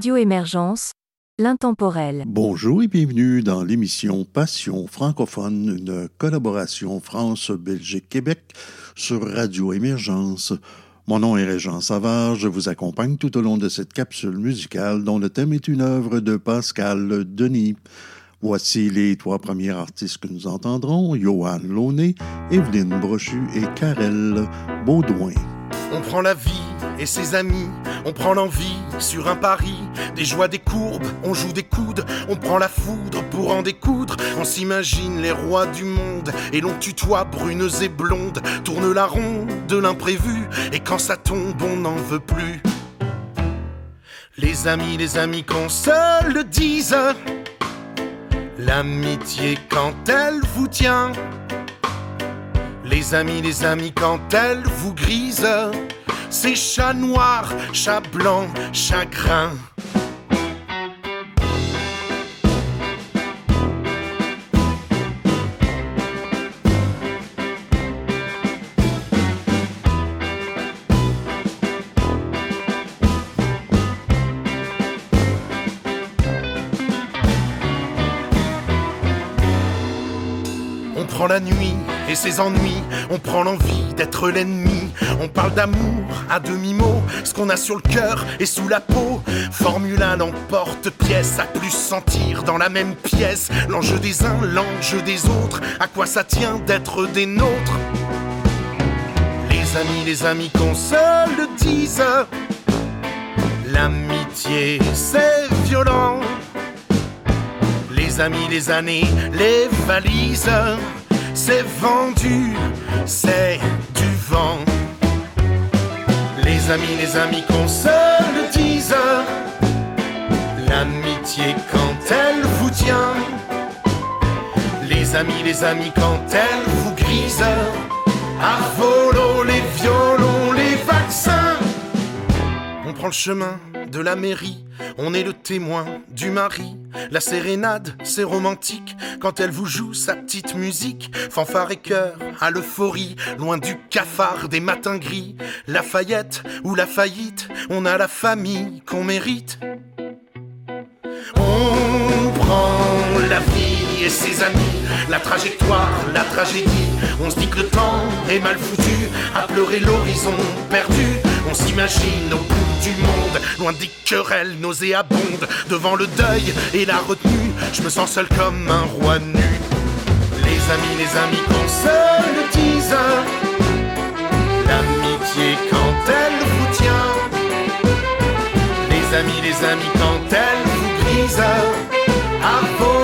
Radio Émergence, l'intemporel. Bonjour et bienvenue dans l'émission Passion francophone, une collaboration France-Belgique-Québec sur Radio Émergence. Mon nom est Régent Savard, je vous accompagne tout au long de cette capsule musicale dont le thème est une œuvre de Pascal Denis. Voici les trois premiers artistes que nous entendrons, Johan Launay, Evelyne Brochu et Karel Baudouin. On prend la vie et ses amis, on prend l'envie sur un pari, des joies, des courbes, on joue des coudes, on prend la foudre pour en découdre, on s'imagine les rois du monde et l'on tutoie brunes et blondes, tourne la ronde de l'imprévu et quand ça tombe on n'en veut plus. Les amis, les amis qu'on se le dise, l'amitié quand elle vous tient. Les amis, les amis, quand elle vous grise, c'est chat noir, chat blanc, chagrin. On prend la nuit et ses ennuis, on prend l'envie d'être l'ennemi. On parle d'amour à demi-mot, ce qu'on a sur le cœur et sous la peau. Formule 1 l'emporte-pièce, à plus sentir dans la même pièce. L'enjeu des uns, l'enjeu des autres, à quoi ça tient d'être des nôtres? Les amis, les amis qu'on se le dise, l'amitié c'est violent. Les amis, les années, les valises, c'est vendu, c'est du vent. Les amis, les amis, qu'on se le dise, l'amitié quand elle vous tient. Les amis, les amis, quand elle vous grise, à volo les violons, les vaccins. On prend le chemin de la mairie, on est le témoin du mari. La sérénade, c'est romantique quand elle vous joue sa petite musique. Fanfare et cœur à l'euphorie, loin du cafard des matins gris. Lafayette ou la faillite, on a la famille qu'on mérite. On prend la vie et ses amis, la trajectoire, la tragédie. On se dit que le temps est mal foutu, à pleurer l'horizon perdu. On s'imagine au bout du monde, loin des querelles nauséabondes, devant le deuil et la retenue. Je me sens seul comme un roi nu. Les amis, les amis, qu'on se le dise. L'amitié quand elle vous tient. Les amis, les amis, quand elle vous grise. À volo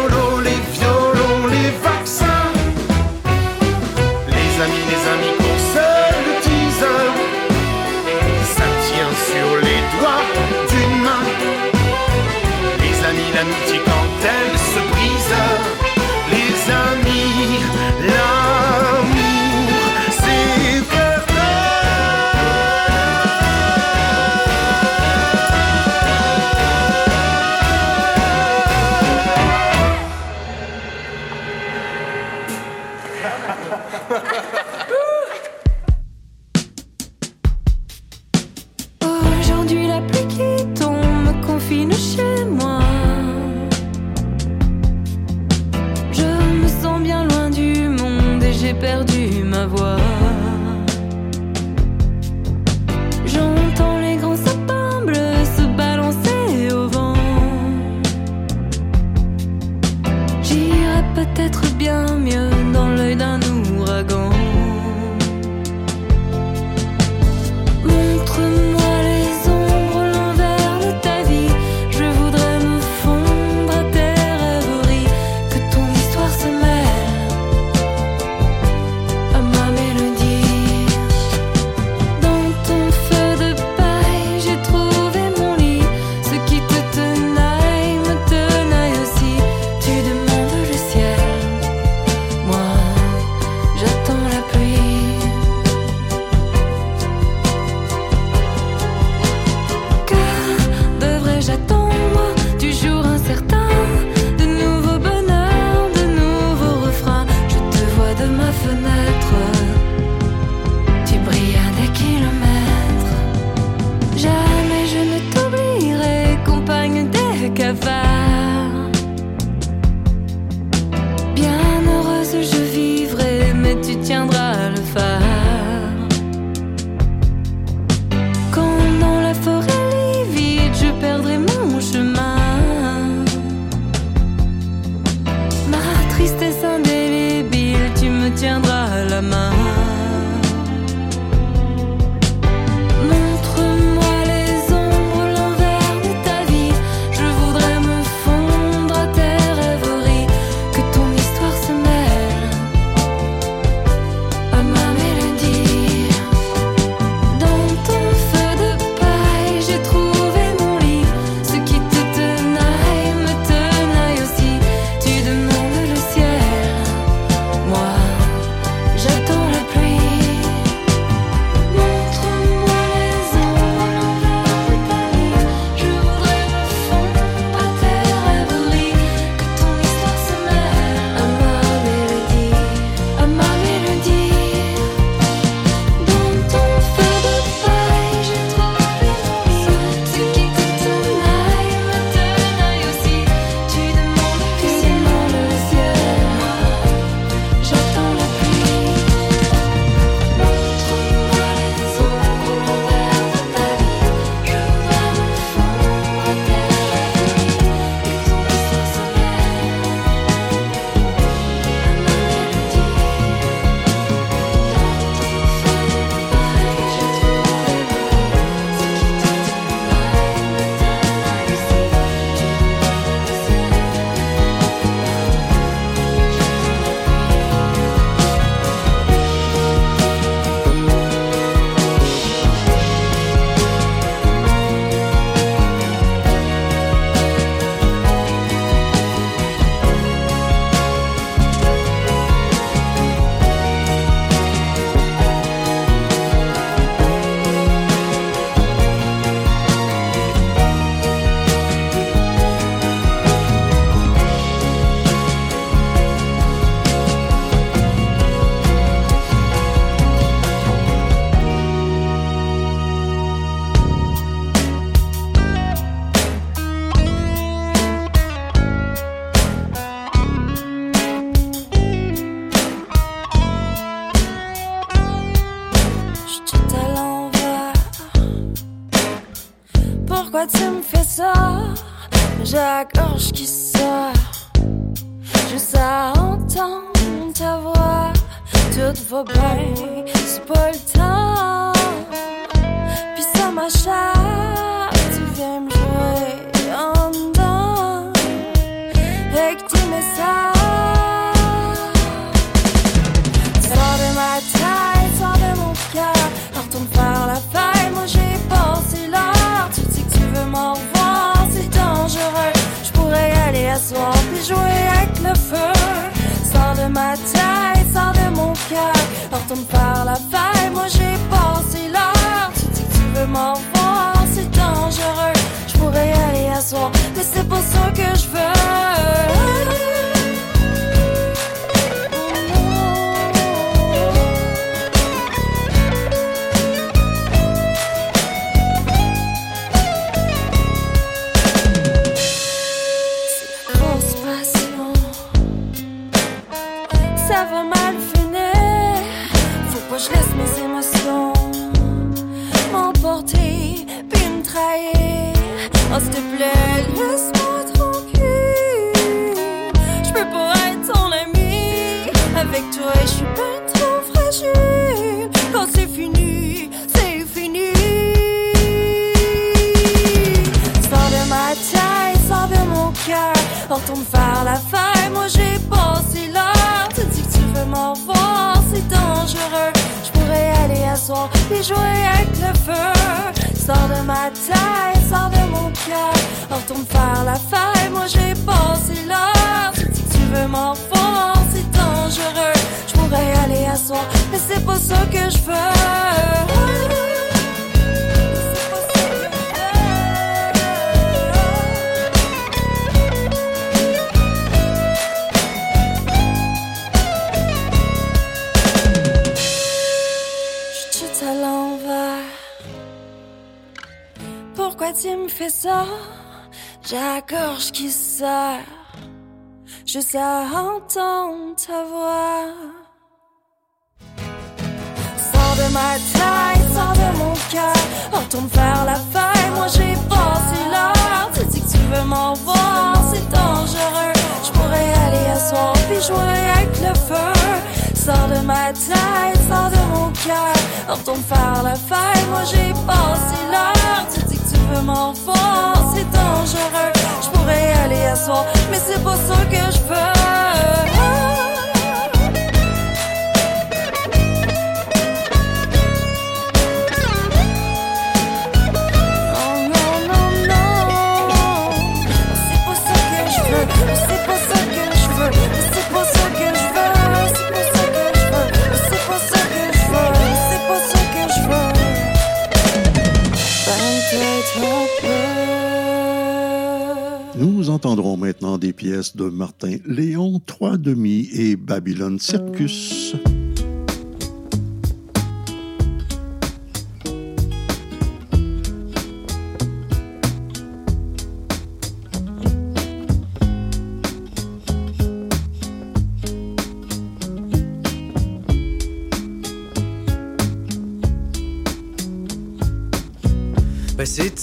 pièces de Martin Léon, Trois Demi et Babylone Circus.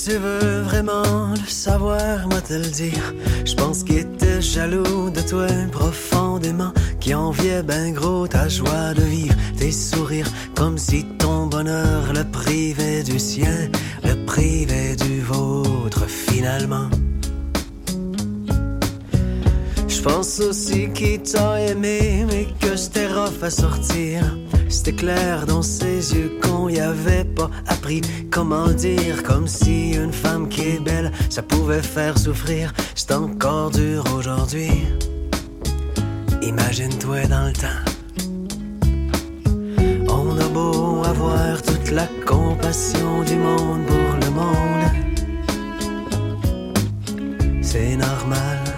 Tu veux vraiment le savoir, moi te le dire. Je pense qu'il était jaloux de toi profondément, qui enviait ben gros ta joie de vivre, tes sourires, comme si ton bonheur le privait du sien, le privait du vôtre finalement. Pense aussi qu'il t'a aimé, mais que c'était rough à sortir. C'était clair dans ses yeux qu'on y avait pas appris comment dire, comme si une femme qui est belle, ça pouvait faire souffrir. C'est encore dur aujourd'hui. Imagine-toi dans le temps. On a beau avoir toute la compassion du monde pour le monde. C'est normal.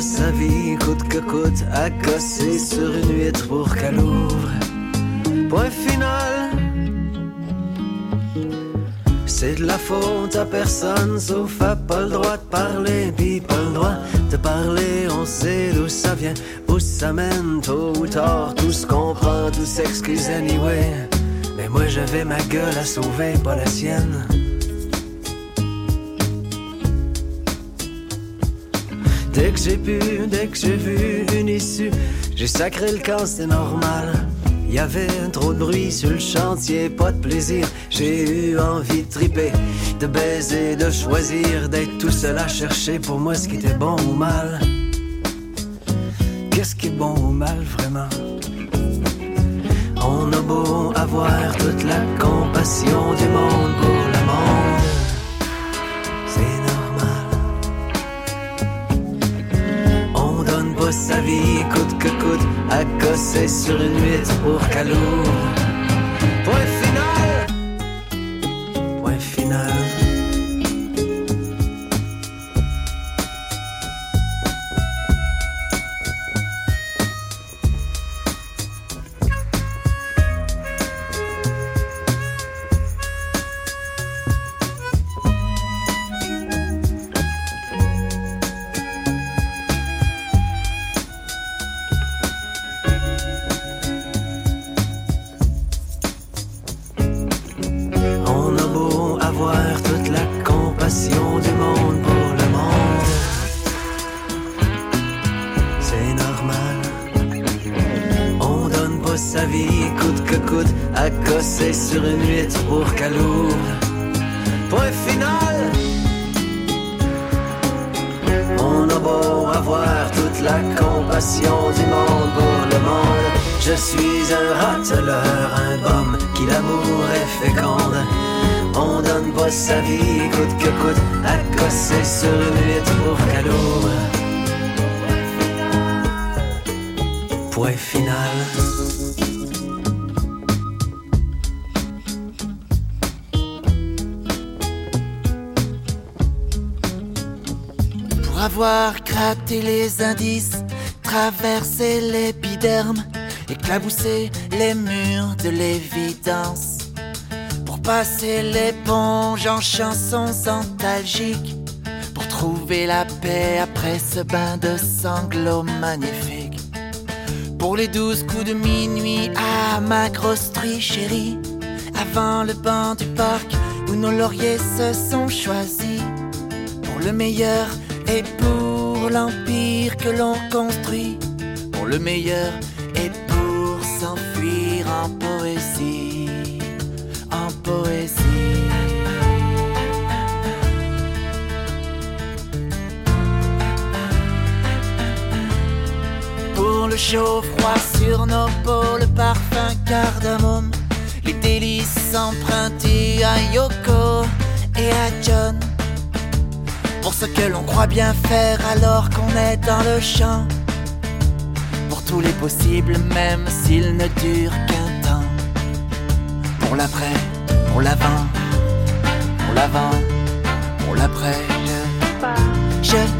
Sa vie coûte que coûte casser sur une huître pour qu'elle ouvre. Point final. C'est de la faute à personne, sauf à pas le droit de parler, puis pas le droit de parler. On sait d'où ça vient, où ça mène, tôt ou tard, tout se comprend, tout s'excuse anyway. Mais moi j'avais ma gueule à sauver, pas la sienne. Dès que j'ai pu, dès que j'ai vu une issue, j'ai sacré le camp, c'est normal. Y avait trop de bruit sur le chantier, pas de plaisir. J'ai eu envie de triper, de baiser, de choisir, d'être tout seul à chercher pour moi ce qui était bon ou mal. Qu'est-ce qui est bon ou mal vraiment? On a beau avoir toute la compassion du monde pour le monde. Sa vie coûte que coûte cosser sur une huître pour qu'elle l'amour est féconde. On donne pas sa vie coûte que coûte à cosser sur une huître pour ouvre. Point final. Pour avoir gratté les indices, traversé l'épiderme, éclaboussé les murs de l'évidence. Pour passer l'éponge en chansons nostalgiques. Pour trouver la paix après ce bain de sanglots magnifiques. Pour les douze coups de minuit à ma grosse chérie. Avant le banc du parc où nos lauriers se sont choisis. Pour le meilleur et pour l'empire que l'on construit. Pour le meilleur en poésie. En poésie. Pour le chaud froid sur nos peaux, le parfum cardamome, les délices empruntés à Yoko et à John. Pour ce que l'on croit bien faire alors qu'on est dans le champ. Pour tous les possibles, même s'ils ne durent. Pour l'après, pour l'avant, pour l'avant, pour l'après. Je, je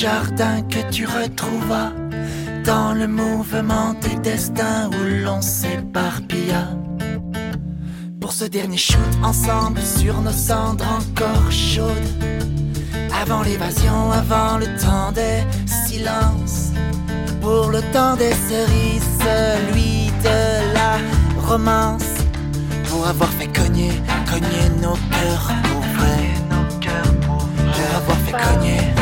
jardins que tu retrouvas dans le mouvement des destins où l'on s'éparpilla. Pour ce dernier shoot ensemble sur nos cendres encore chaudes. Avant l'évasion, avant le temps des silences. Pour le temps des cerises, celui de la romance. Pour avoir fait cogner, cogner nos cœurs pour vrai. Pour avoir fait cogner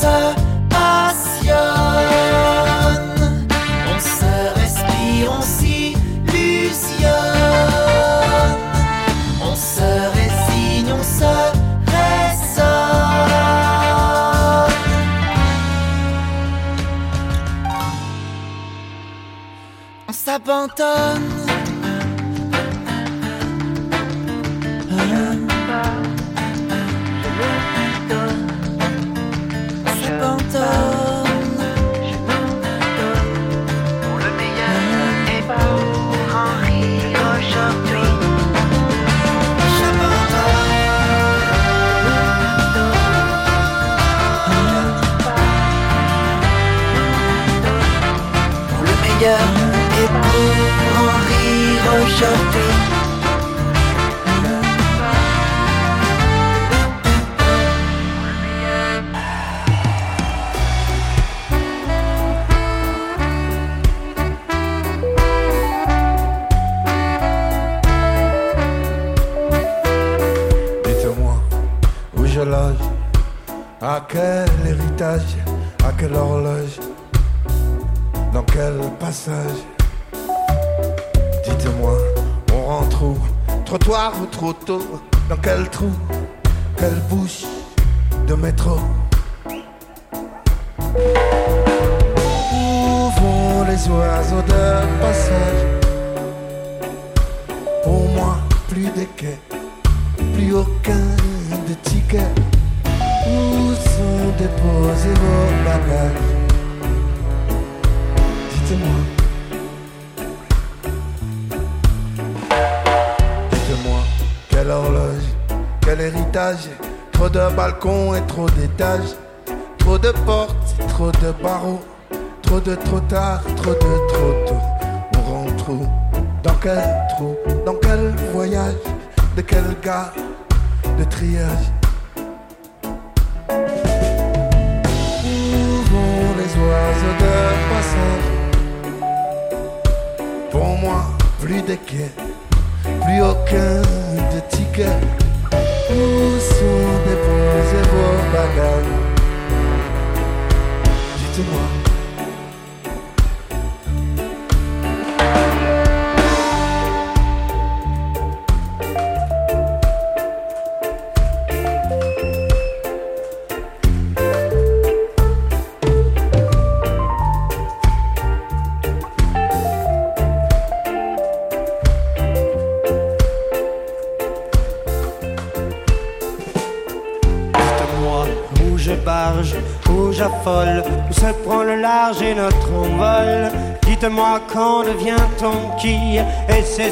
se passionne. On se respire, on s'illusionne. On se résigne, on se résonne. On s'abandonne.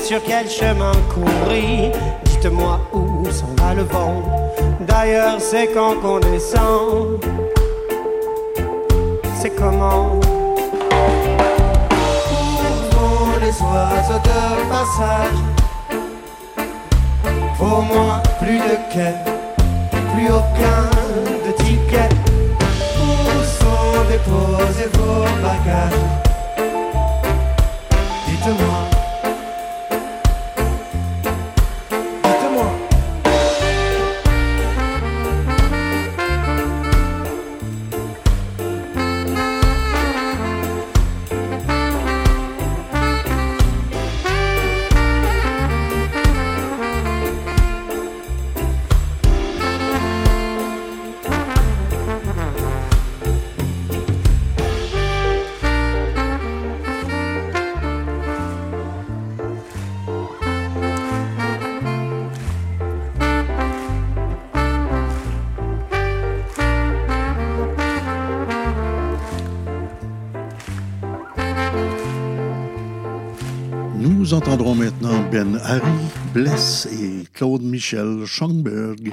sur quel chemin nous entendrons maintenant Ben Harry, Bless et Claude Michel Schongberg.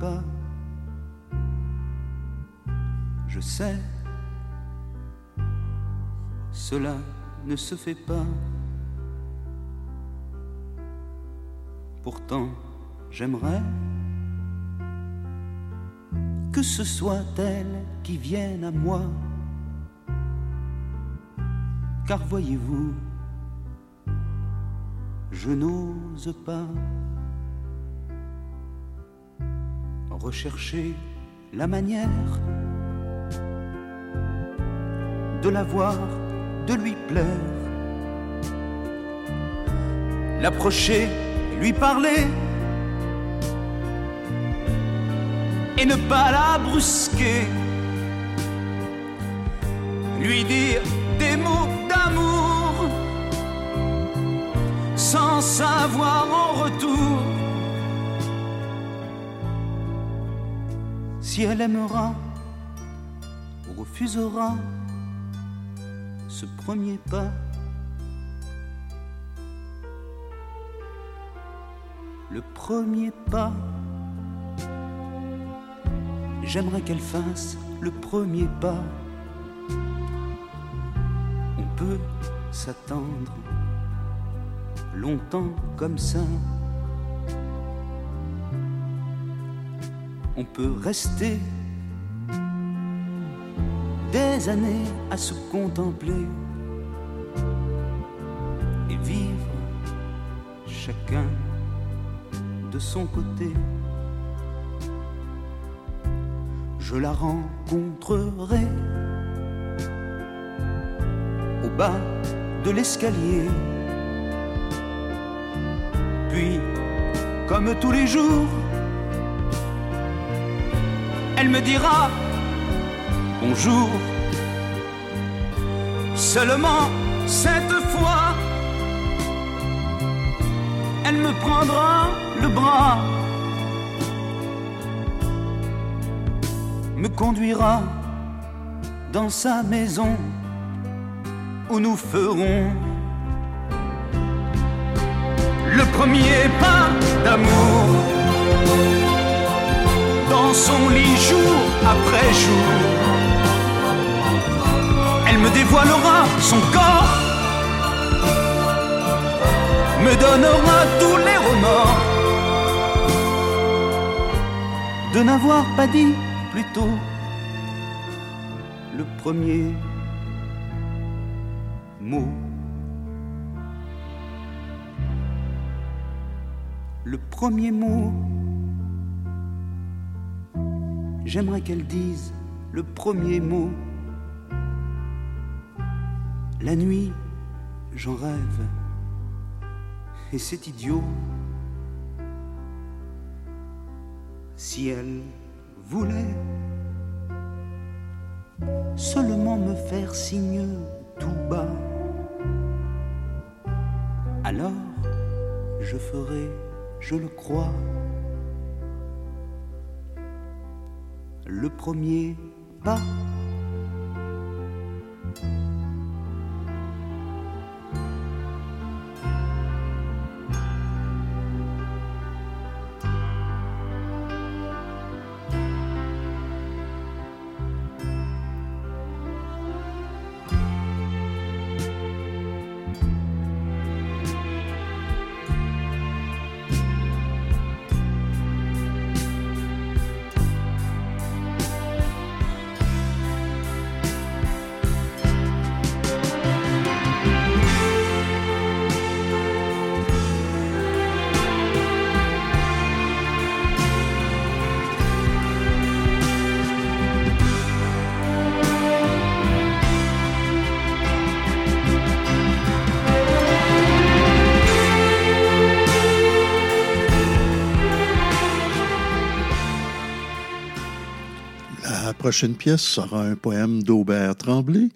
Pas. Je sais, cela ne se fait pas. Pourtant, j'aimerais que ce soit elle qui vienne à moi. Car voyez-vous, je n'ose pas. Rechercher la manière de la voir, de lui plaire, l'approcher, lui parler et ne pas la brusquer, lui dire des mots d'amour sans savoir en retour si elle aimera ou refusera ce premier pas. Le premier pas, j'aimerais qu'elle fasse le premier pas. On peut s'attendre longtemps comme ça. On peut rester des années à se contempler et vivre chacun de son côté. je la rencontrerai au bas de l'escalier. Puis, comme tous les jours, elle me dira bonjour. Seulement cette fois, elle me prendra le bras, me conduira dans sa maison où nous ferons le premier pas d'amour son lit jour après jour. Elle me dévoilera son corps, me donnera tous les remords de n'avoir pas dit plus tôt le premier mot. Le premier mot. J'aimerais qu'elle dise le premier mot. La nuit, j'en rêve. Et c'est idiot. Si elle voulait seulement me faire signe tout bas, alors je ferai, je le crois, le premier pas. Prochaine pièce sera un poème d'Aubert Tremblay.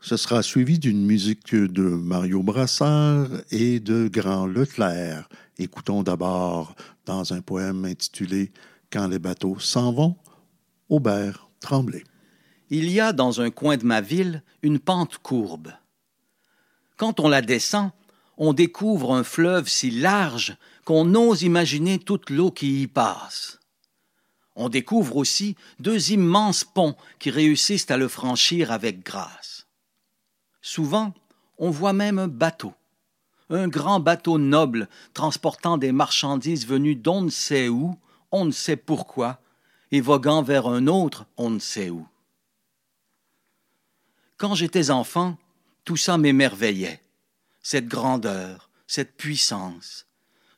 Ce sera suivi d'une musique de Mario Brassard et de Grand Leclerc. Écoutons d'abord dans un poème intitulé Quand les bateaux s'en vont, Aubert Tremblay. Il y a dans un coin de ma ville une pente courbe. Quand on la descend, on découvre un fleuve si large qu'on ose imaginer toute l'eau qui y passe. On découvre aussi deux immenses ponts qui réussissent à le franchir avec grâce. Souvent, on voit même un bateau, un grand bateau noble transportant des marchandises venues d'on ne sait où, on ne sait pourquoi, et voguant vers un autre on ne sait où. Quand j'étais enfant, tout ça m'émerveillait. Cette grandeur, cette puissance,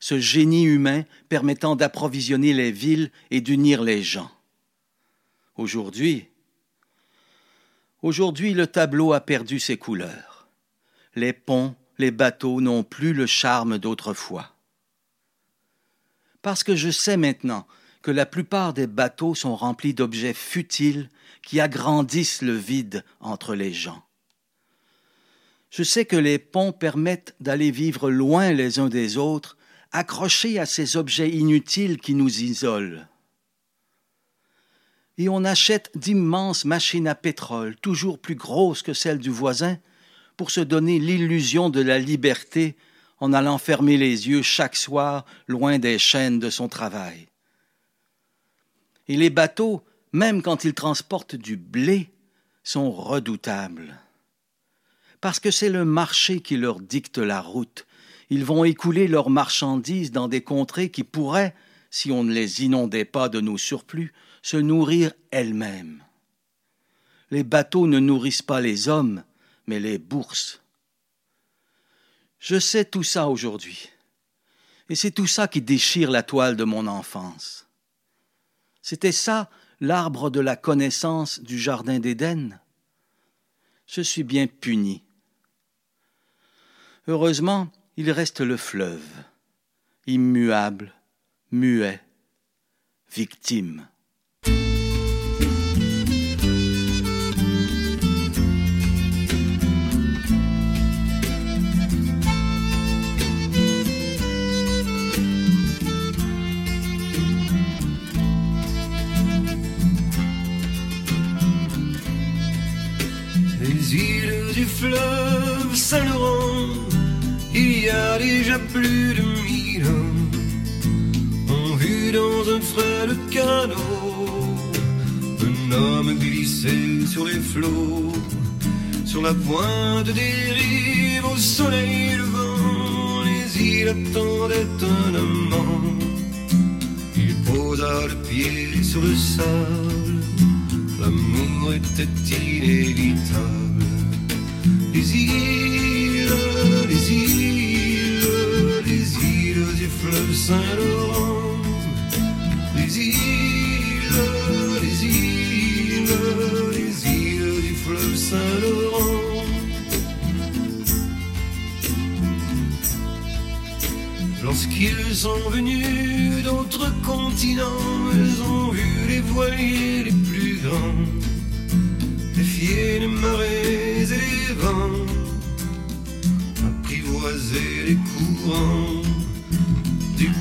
ce génie humain permettant d'approvisionner les villes et d'unir les gens. Aujourd'hui, aujourd'hui le tableau a perdu ses couleurs. Les ponts, les bateaux n'ont plus le charme d'autrefois. Parce que je sais maintenant que la plupart des bateaux sont remplis d'objets futiles qui agrandissent le vide entre les gens. Je sais que les ponts permettent d'aller vivre loin les uns des autres, accrochés à ces objets inutiles qui nous isolent. Et on achète d'immenses machines à pétrole, toujours plus grosses que celles du voisin, pour se donner l'illusion de la liberté en allant fermer les yeux chaque soir loin des chaînes de son travail. Et les bateaux, même quand ils transportent du blé, sont redoutables. Parce que c'est le marché qui leur dicte la route. Ils vont écouler leurs marchandises dans des contrées qui pourraient, si on ne les inondait pas de nos surplus, se nourrir elles-mêmes. Les bateaux ne nourrissent pas les hommes, mais les bourses. Je sais tout ça aujourd'hui. Et c'est tout ça qui déchire la toile de mon enfance. C'était ça l'arbre de la connaissance du Jardin d'Éden Je suis bien puni. Heureusement, il reste le fleuve, immuable, muet, victime. Les îles du fleuve Saint-Laurent, y a déjà plus de mille ans, ont vu dans un frêle canot un homme glisser sur les flots, sur la pointe des rives au soleil levant, les îles attendaient un amant. Il posa le pied sur le sable, l'amour était inévitable. Les îles, les îles, Saint-Laurent. Les îles, les îles, les îles du fleuve Saint-Laurent. Lorsqu'ils sont venus d'autres continents, ils ont vu les voiliers les plus grands, défier les marées et les vents, apprivoiser les courants,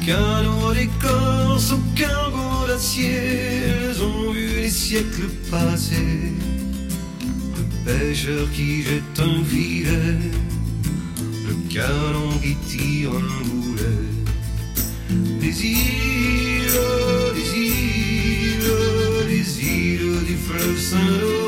canot d'écorce au cargo d'acier, ils ont vu les siècles passer, le pêcheur qui jette un filet le canon qui tire un boulet. Les îles, les îles, les îles du fleuve Saint-Laurent.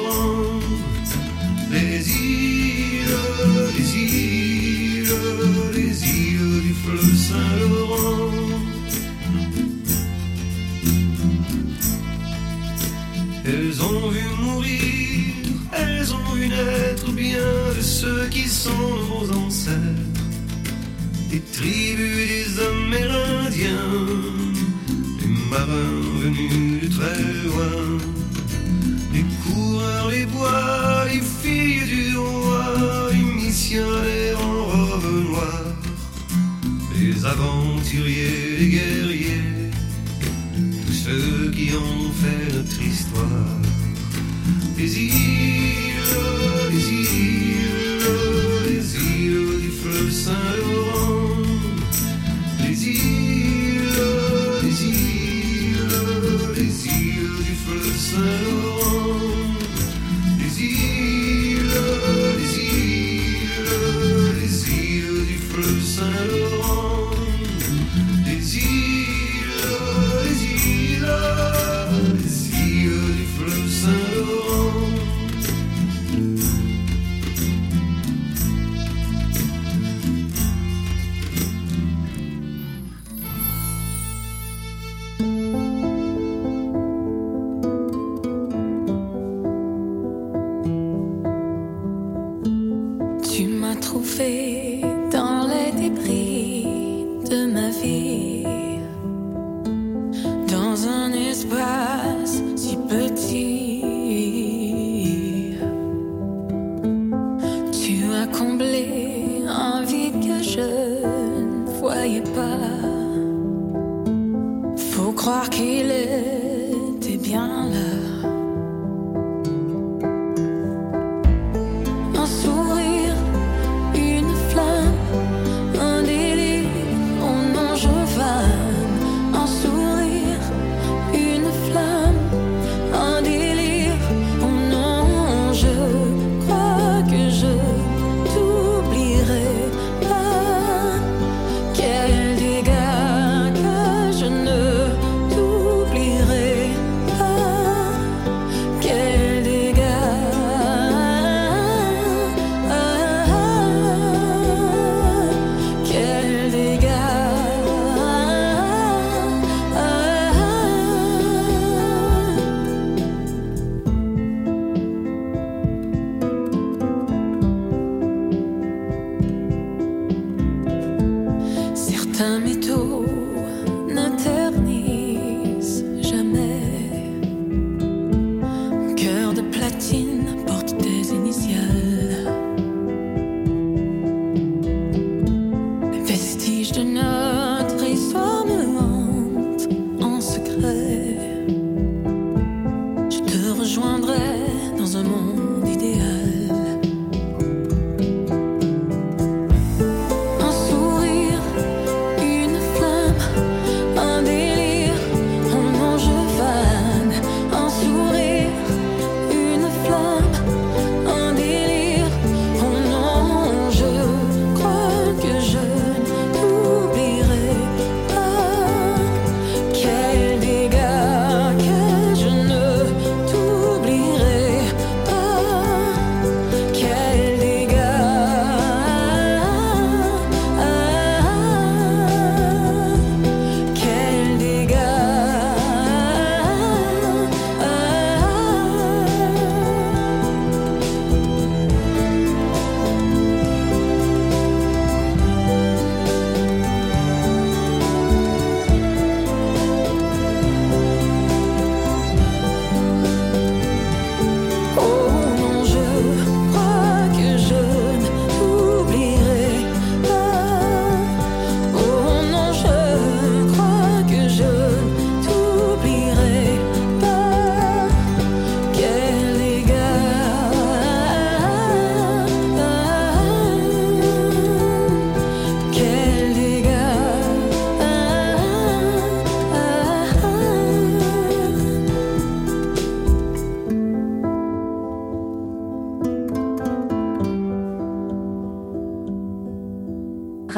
Ceux qui sont nos ancêtres, des tribus des Amérindiens, les marins venus de très loin, les coureurs des bois, les filles du roi, les missionnaires en robe noire, les aventuriers, les guerriers tous ceux qui ont fait notre histoire. Les îles,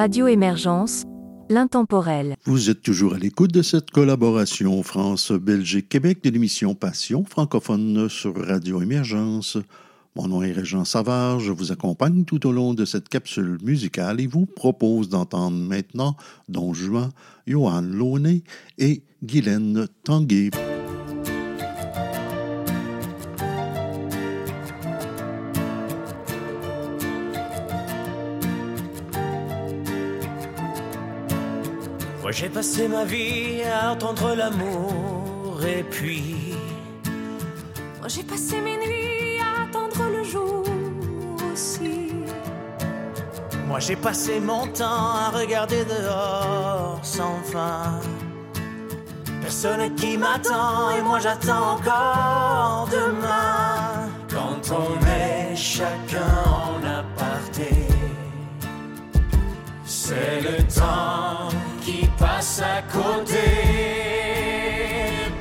Radio Émergence, l'intemporel. Vous êtes toujours à l'écoute de cette collaboration France-Belgique-Québec de l'émission Passion francophone sur Radio Émergence. Mon nom est Régent Savard, je vous accompagne tout au long de cette capsule musicale et vous propose d'entendre maintenant Don Juan, Johan Launay et Guylaine Tanguay. Moi j'ai passé ma vie à entendre l'amour et puis Moi j'ai passé mes nuits à attendre le jour aussi. moi j'ai passé mon temps à regarder dehors sans fin. Personne qui m'attend et moi j'attends encore demain. Quand on est chacun en aparté, c'est le temps qui passe à côté.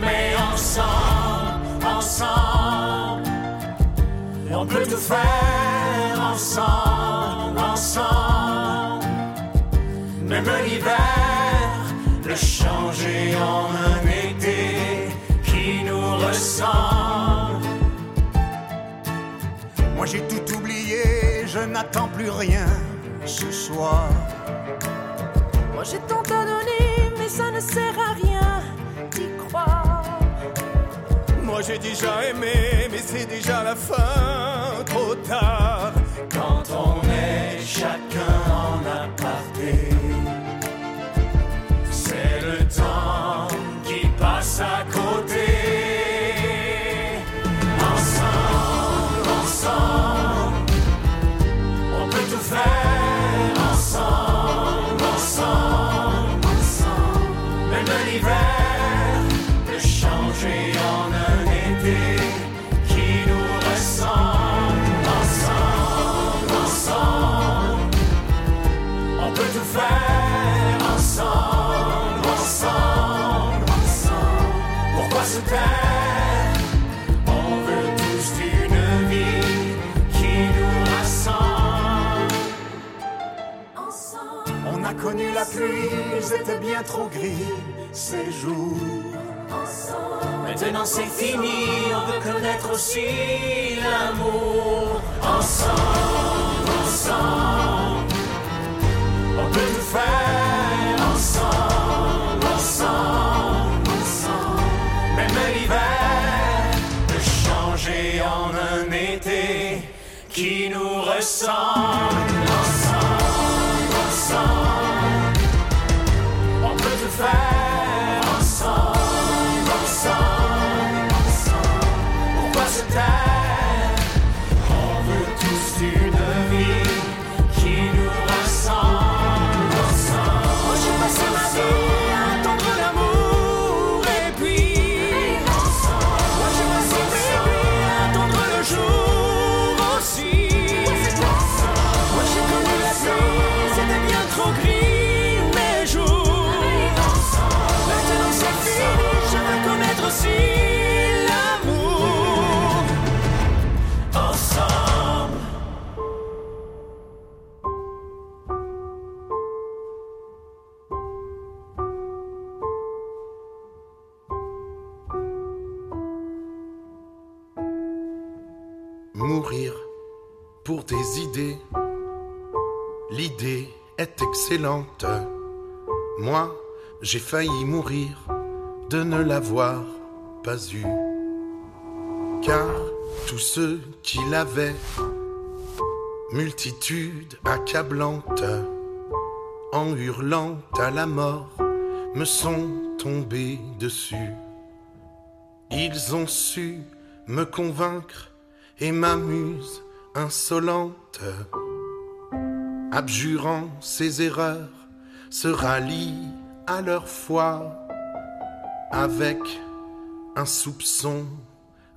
Mais ensemble, ensemble, on peut tout faire ensemble, ensemble. Même l'hiver, le changer en un été qui nous ressemble. Moi j'ai tout oublié, je n'attends plus rien ce soir. Moi j'ai tant à donner, mais ça ne sert à rien d'y croire. Moi j'ai déjà aimé, mais c'est déjà la fin, trop tard. Quand on est chacun connu la pluie, étaient bien trop gris ces jours. Maintenant c'est fini, on veut connaître aussi l'amour. Ensemble, ensemble, on peut tout faire nous L'idée est excellente. Moi, j'ai failli mourir de ne l'avoir pas eue. Car tous ceux qui l'avaient, multitude accablante, en hurlant à la mort, me sont tombés dessus. Ils ont su me convaincre et m'amuse insolente, abjurant ses erreurs, se rallient à leur foi avec un soupçon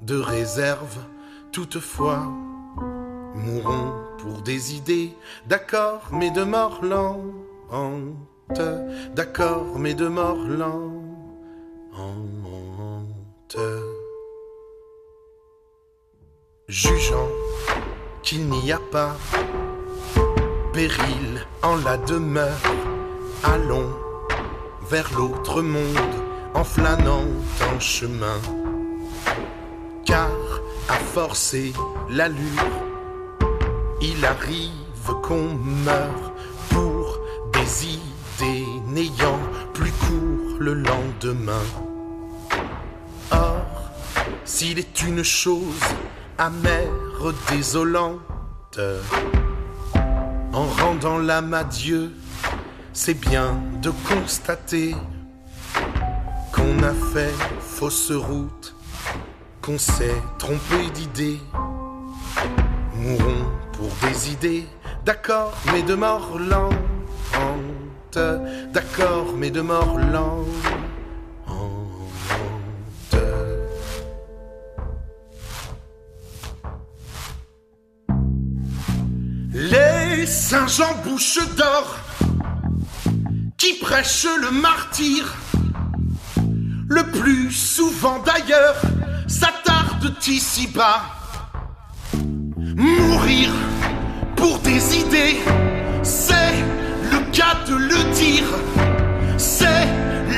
de réserve. Toutefois mourront pour des idées. D'accord mais de mort lente. D'accord mais de mort lente. Jugeant qu'il n'y a pas péril en la demeure. Allons vers l'autre monde en flânant en chemin. Car à forcer l'allure il arrive qu'on meure pour des idées n'ayant plus cours le lendemain. Or s'il est une chose amère désolante. En rendant l'âme à Dieu c'est bien de constater qu'on a fait fausse route qu'on s'est trompé d'idées mourons pour des idées. D'accord mais de mort lente. D'accord mais de mort lente Saint Jean bouche d'or qui prêche le martyr. Le plus souvent d'ailleurs s'attarde ici-bas. Mourir pour des idées c'est le cas de le dire. C'est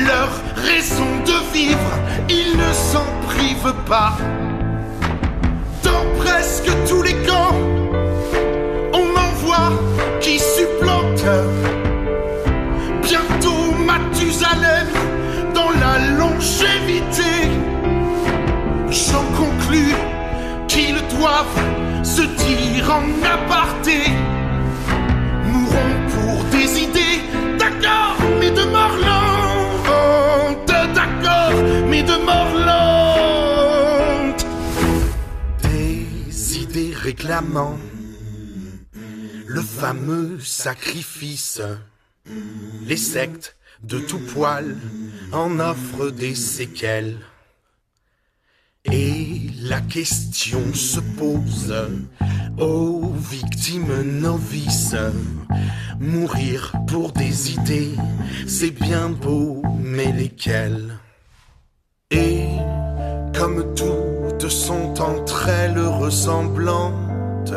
leur raison de vivre ils ne s'en privent pas. Dans presque tous les camps qui supplante. Bientôt Mathusalem dans la longévité. J'en conclus qu'ils doivent se dire en aparté. Mourons pour des idées d'accord mais de mort lente d'accord mais de mort lente des idées réclamant le fameux sacrifice. Les sectes de tout poil en offrent des séquelles. Et la question se pose aux victimes novices mourir pour des idées c'est bien beau mais lesquelles? Et comme toutes sont entre elles ressemblantes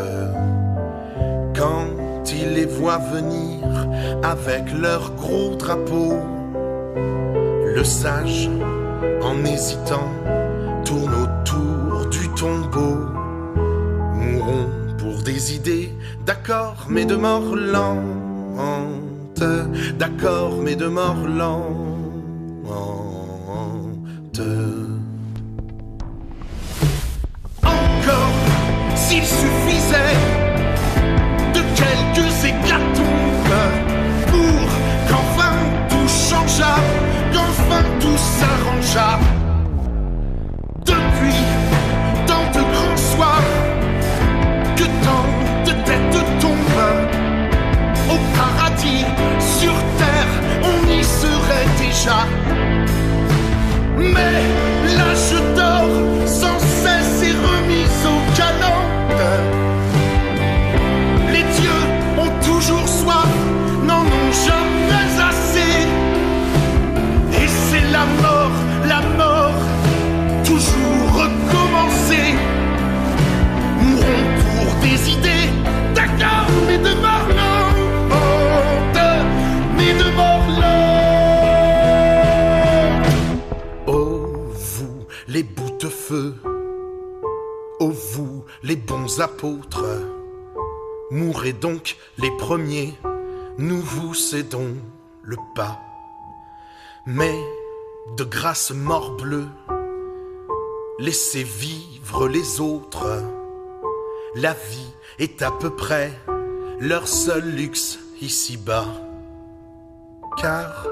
quand il les voit venir avec leur gros drapeau. Le sage en hésitant tourne autour du tombeau. Mourons pour des idées d'accord mais de mort lente. D'accord mais de mort lente. Encore s'il suffisait de quelques hécatombes pour qu'enfin tout changea qu'enfin tout s'arrangea depuis tant de grands soirs que tant de têtes tombent. Au paradis sur terre on y serait déjà. Mais l'âge d'or sans feu oh vous les bons apôtres. Mourrez donc les premiers, nous vous cédons le pas. Mais de grâce morbleu, laissez vivre les autres. La vie est à peu près leur seul luxe ici-bas. Car,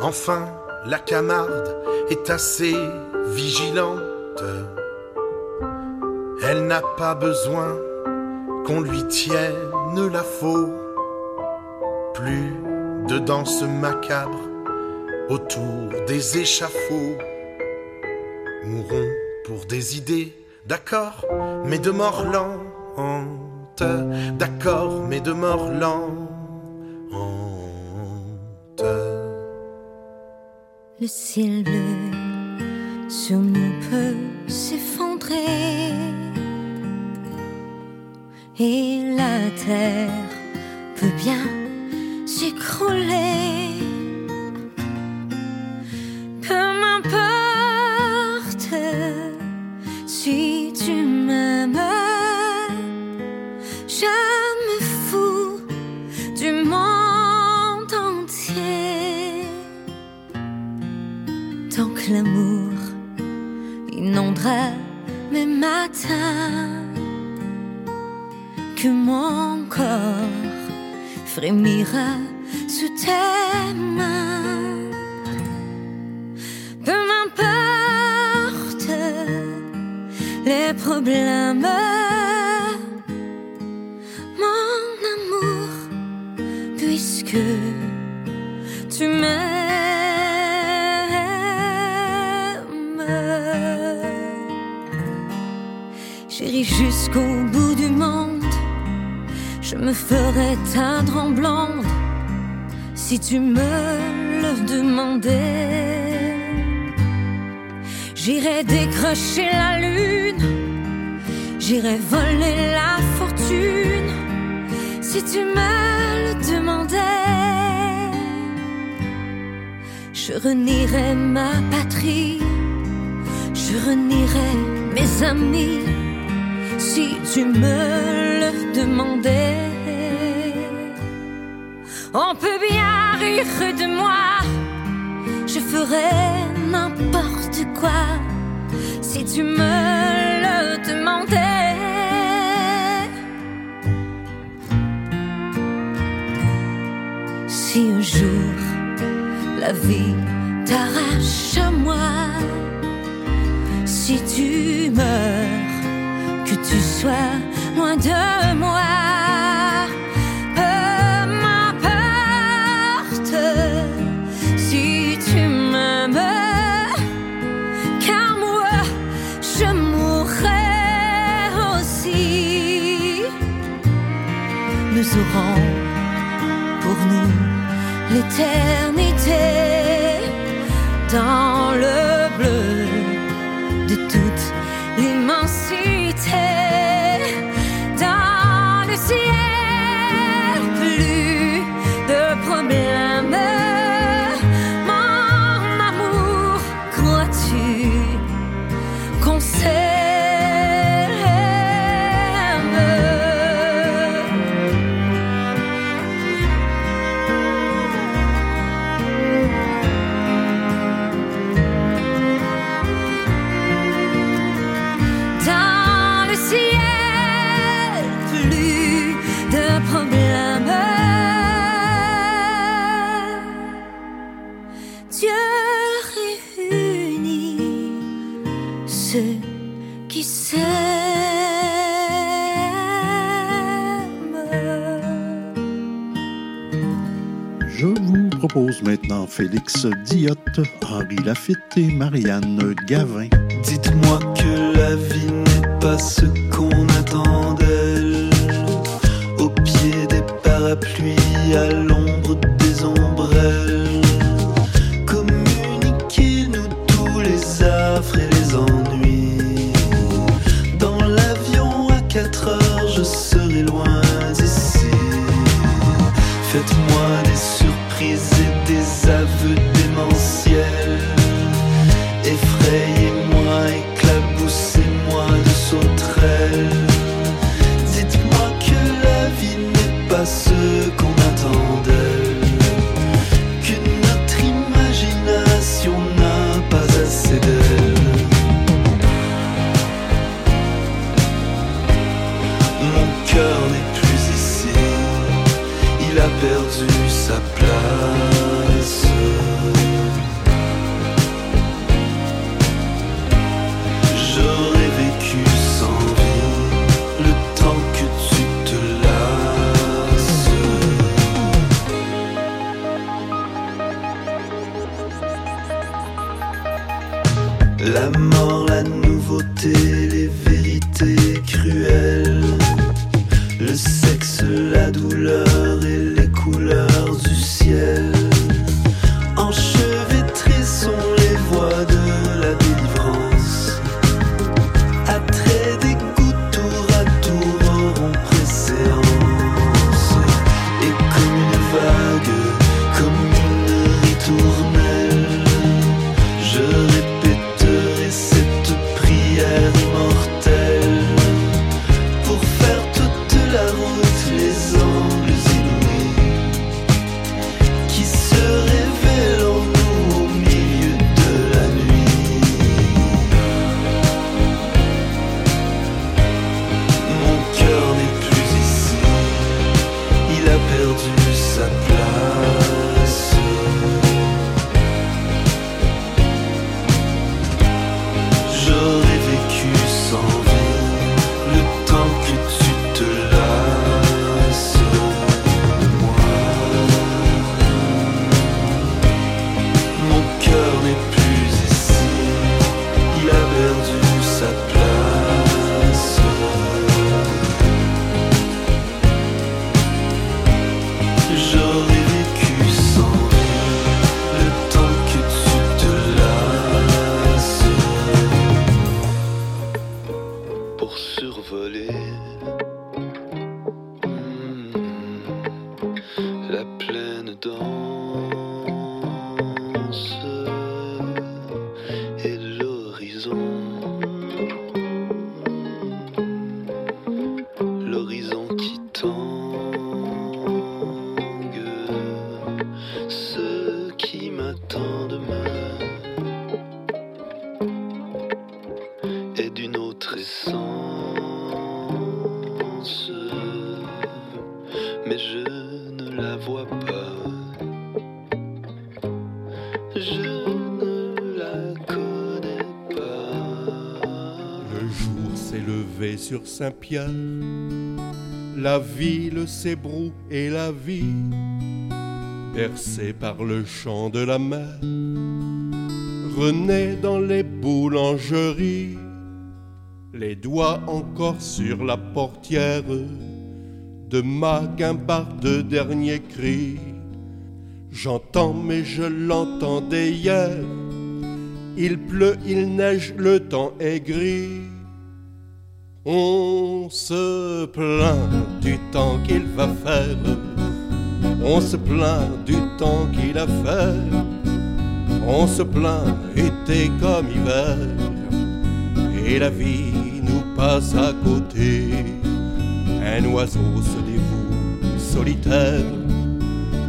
enfin, la Camarde est assez vigilante. Elle n'a pas besoin qu'on lui tienne la faux. Plus de danse macabre autour des échafauds. Mourons pour des idées, d'accord, mais de mort lente. D'accord, mais de mort lente. Le ciel sur nous peut s'effondrer et la terre peut bien s'écrouler. Frémira sous tes mains. Peu m'importe les problèmes, teindre en blonde si tu me le demandais. J'irais décrocher la lune, j'irais voler la fortune si tu me le demandais. Je renierais ma patrie, je renierais mes amis si tu me le demandais. On peut bien rire de moi, je ferais n'importe quoi si tu me le demandais. Si un jour la vie t'arrache à moi, si tu meurs que tu sois loin de moi. L'éternité dans le bleu ceux qui s'aiment. Je vous propose maintenant Félix Diotte, Henri Lafitte et Marianne Gavin. Dites-moi que la vie n'est pas ce qu'on attend d'elle. Au pied des parapluies, à l'ombre des ombrelles. Je ne la connais pas. Le jour s'est levé sur Saint-Pierre, la ville s'ébroue et la vie, bercée par le chant de la mer, renaît dans les boulangeries, les doigts encore sur la portière de ma guimbarde dernier cri. J'entends mais je l'entendais hier, il pleut, il neige, le temps est gris. On se plaint du temps qu'il va faire. On se plaint du temps qu'il a fait. On se plaint été comme hiver. Et la vie nous passe à côté. Un oiseau se dévoue solitaire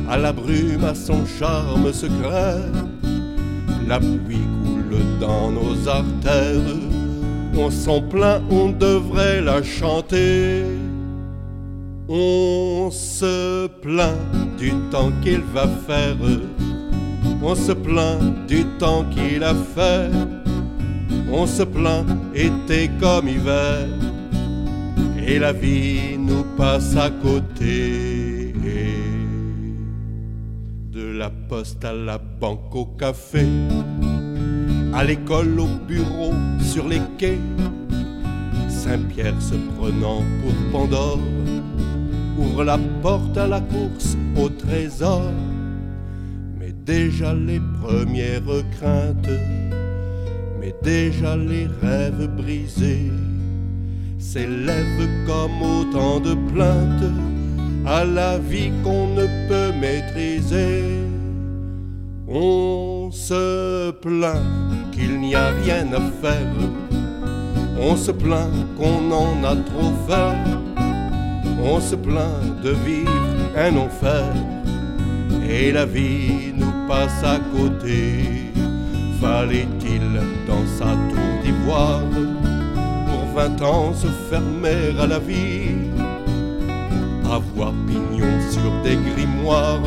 à la brume, à son charme secret. La pluie coule dans nos artères. On s'en plaint, on devrait la chanter. On se plaint du temps qu'il va faire. On se plaint du temps qu'il a fait. On se plaint été comme hiver. Et la vie nous passe à côté. La poste à la banque au café à l'école, au bureau, sur les quais. Saint-Pierre se prenant pour Pandore, ouvre la porte à la course au trésor. Mais déjà les premières craintes, mais déjà les rêves brisés s'élèvent comme autant de plaintes à la vie qu'on ne peut maîtriser. On se plaint qu'il n'y a rien à faire. On se plaint qu'on en a trop fait. On se plaint de vivre un enfer. Et la vie nous passe à côté. Fallait-il dans sa tour d'ivoire pour vingt ans se fermer à la vie? Avoir pignon sur des grimoires,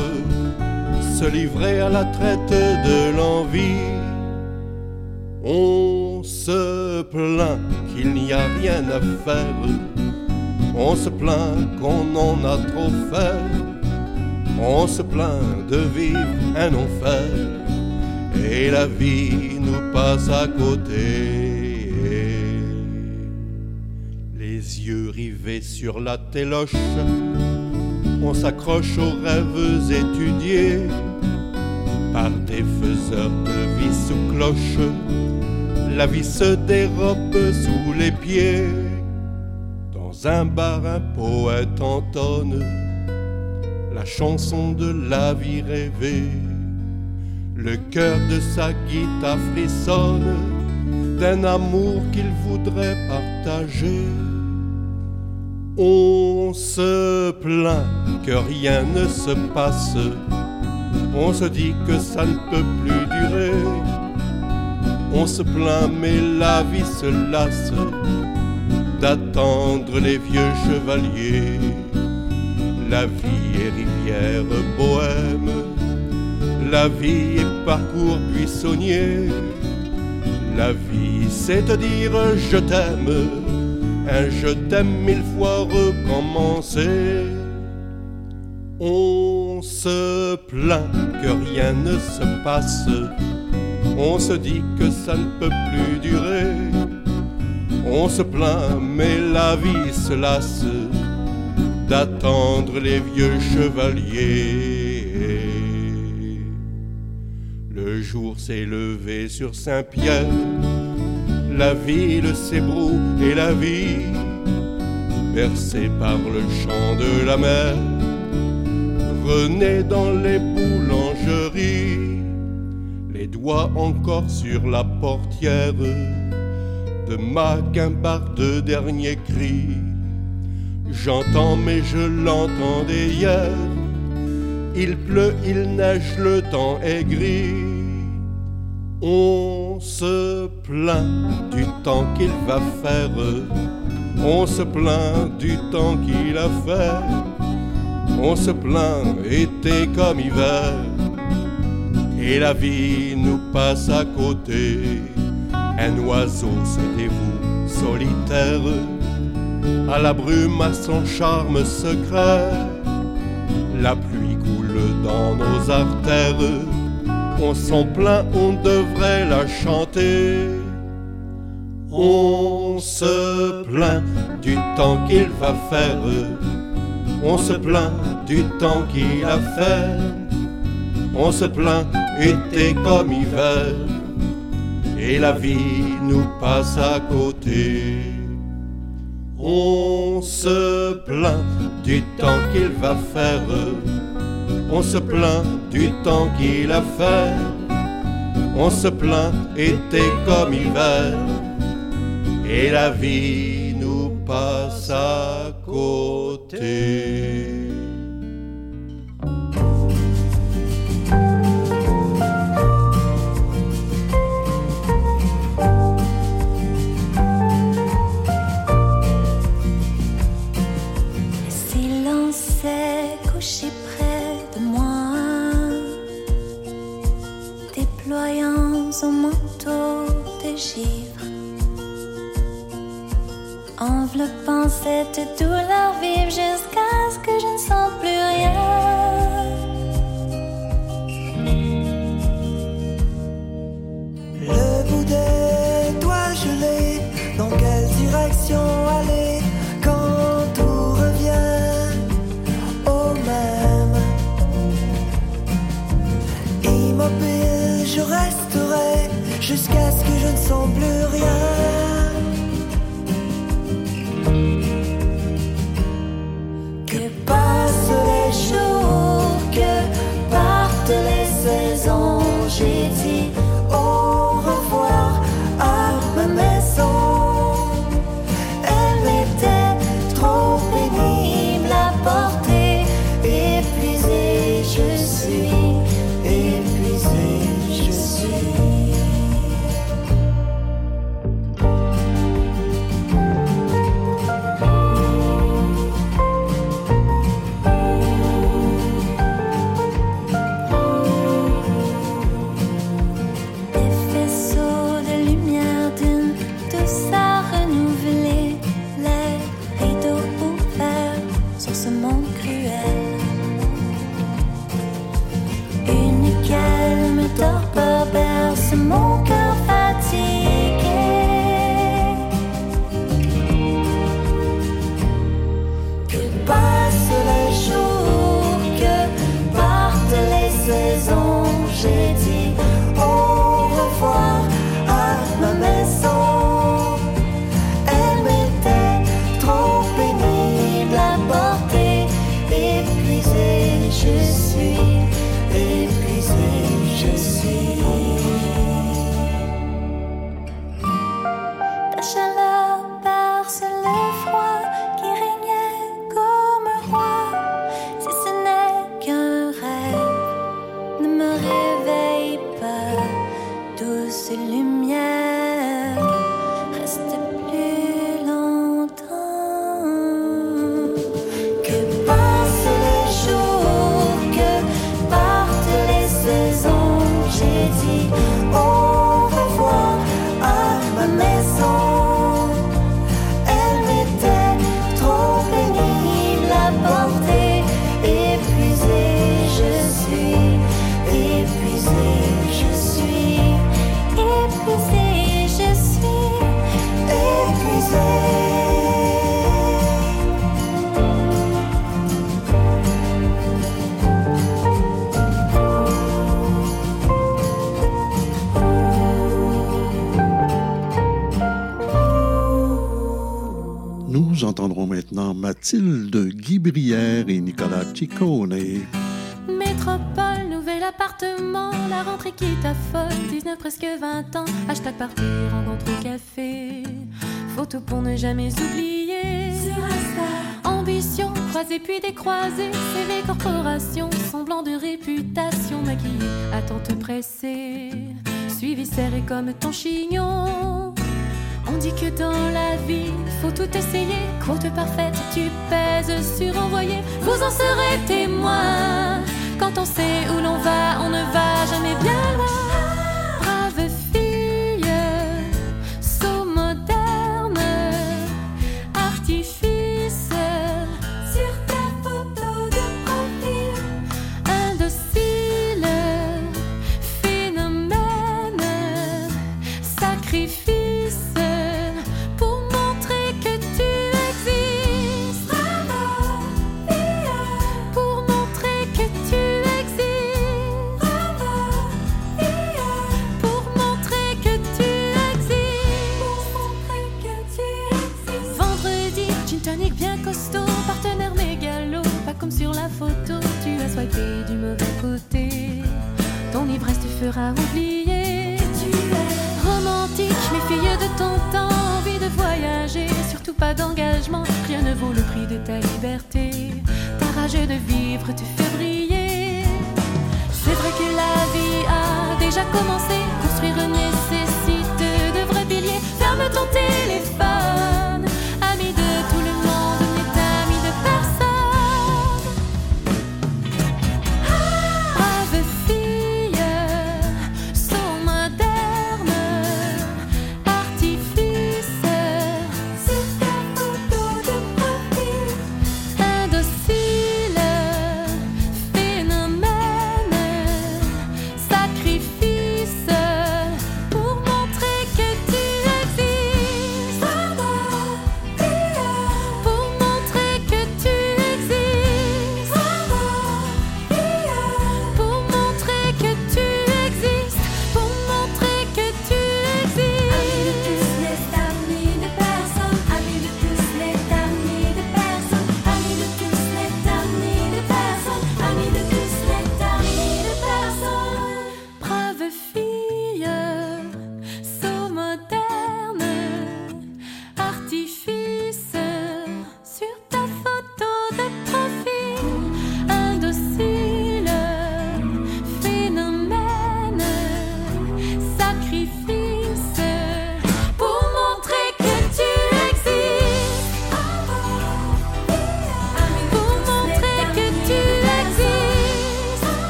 se livrer à la traite de l'envie. On se plaint qu'il n'y a rien à faire, on se plaint qu'on en a trop fait, on se plaint de vivre un enfer, et la vie nous passe à côté. Les yeux rivés sur la téloche, on s'accroche aux rêves étudiés par des faiseurs de vie sous cloche. La vie se dérobe sous les pieds. Dans un bar, un poète entonne la chanson de la vie rêvée. Le cœur de sa guitare frissonne d'un amour qu'il voudrait partager. On se plaint que rien ne se passe. On se dit que ça ne peut plus durer. On se plaint, mais la vie se lasse d'attendre les vieux chevaliers. La vie est rivière bohème, la vie est parcours buissonnier. La vie, c'est te dire je t'aime, je t'aime mille fois recommencer. On se plaint que rien ne se passe, on se dit que ça ne peut plus durer. On se plaint, mais la vie se lasse d'attendre les vieux chevaliers. Le jour s'est levé sur Saint-Pierre, la ville s'ébroue et la vie, bercée par le chant de la mer, renaît dans les boulangeries, les doigts encore sur la portière de ma guimbarde dernier cri. J'entends mais je l'entendais hier. Il pleut, il neige, le temps est gris. On se plaint du temps qu'il va faire. On se plaint du temps qu'il a fait. On se plaint été comme hiver. Et la vie nous passe à côté. Un oiseau se dévoue solitaire? À la brume, à son charme secret. La pluie coule dans nos artères. On s'en plaint, on devrait la chanter. On se plaint du temps qu'il va faire. On se plaint du temps qu'il a fait. On se plaint été comme hiver. Et la vie nous passe à côté. On se plaint du temps qu'il va faire. On se plaint du temps qu'il a fait. On se plaint été comme hiver. Et la vie nous passe à côté. Le enveloppant cette douleur vive jusqu'à ce que je ne sens plus rien. Le bout des doigts gelés, dans quelle direction aller quand tout revient au même? Immobile, je resterai jusqu'à ce que je ne sens plus rien. style de Guy Brière et Nicolas Ciccone. Métropole, nouvel appartement, la rentrée qui t'affole, 19 presque 20 ans, hashtag partir, rencontre au café, photo pour ne jamais oublier. Ambition, croisée puis décroisée, CV corporation, semblant de réputation, maquillée, attente pressée, suivi serré comme ton chignon dit que dans la vie, faut tout essayer. Quote parfaite, tu pèses sur envoyer. Vous en serez témoin. Quand on sait où l'on va, on ne va jamais bien.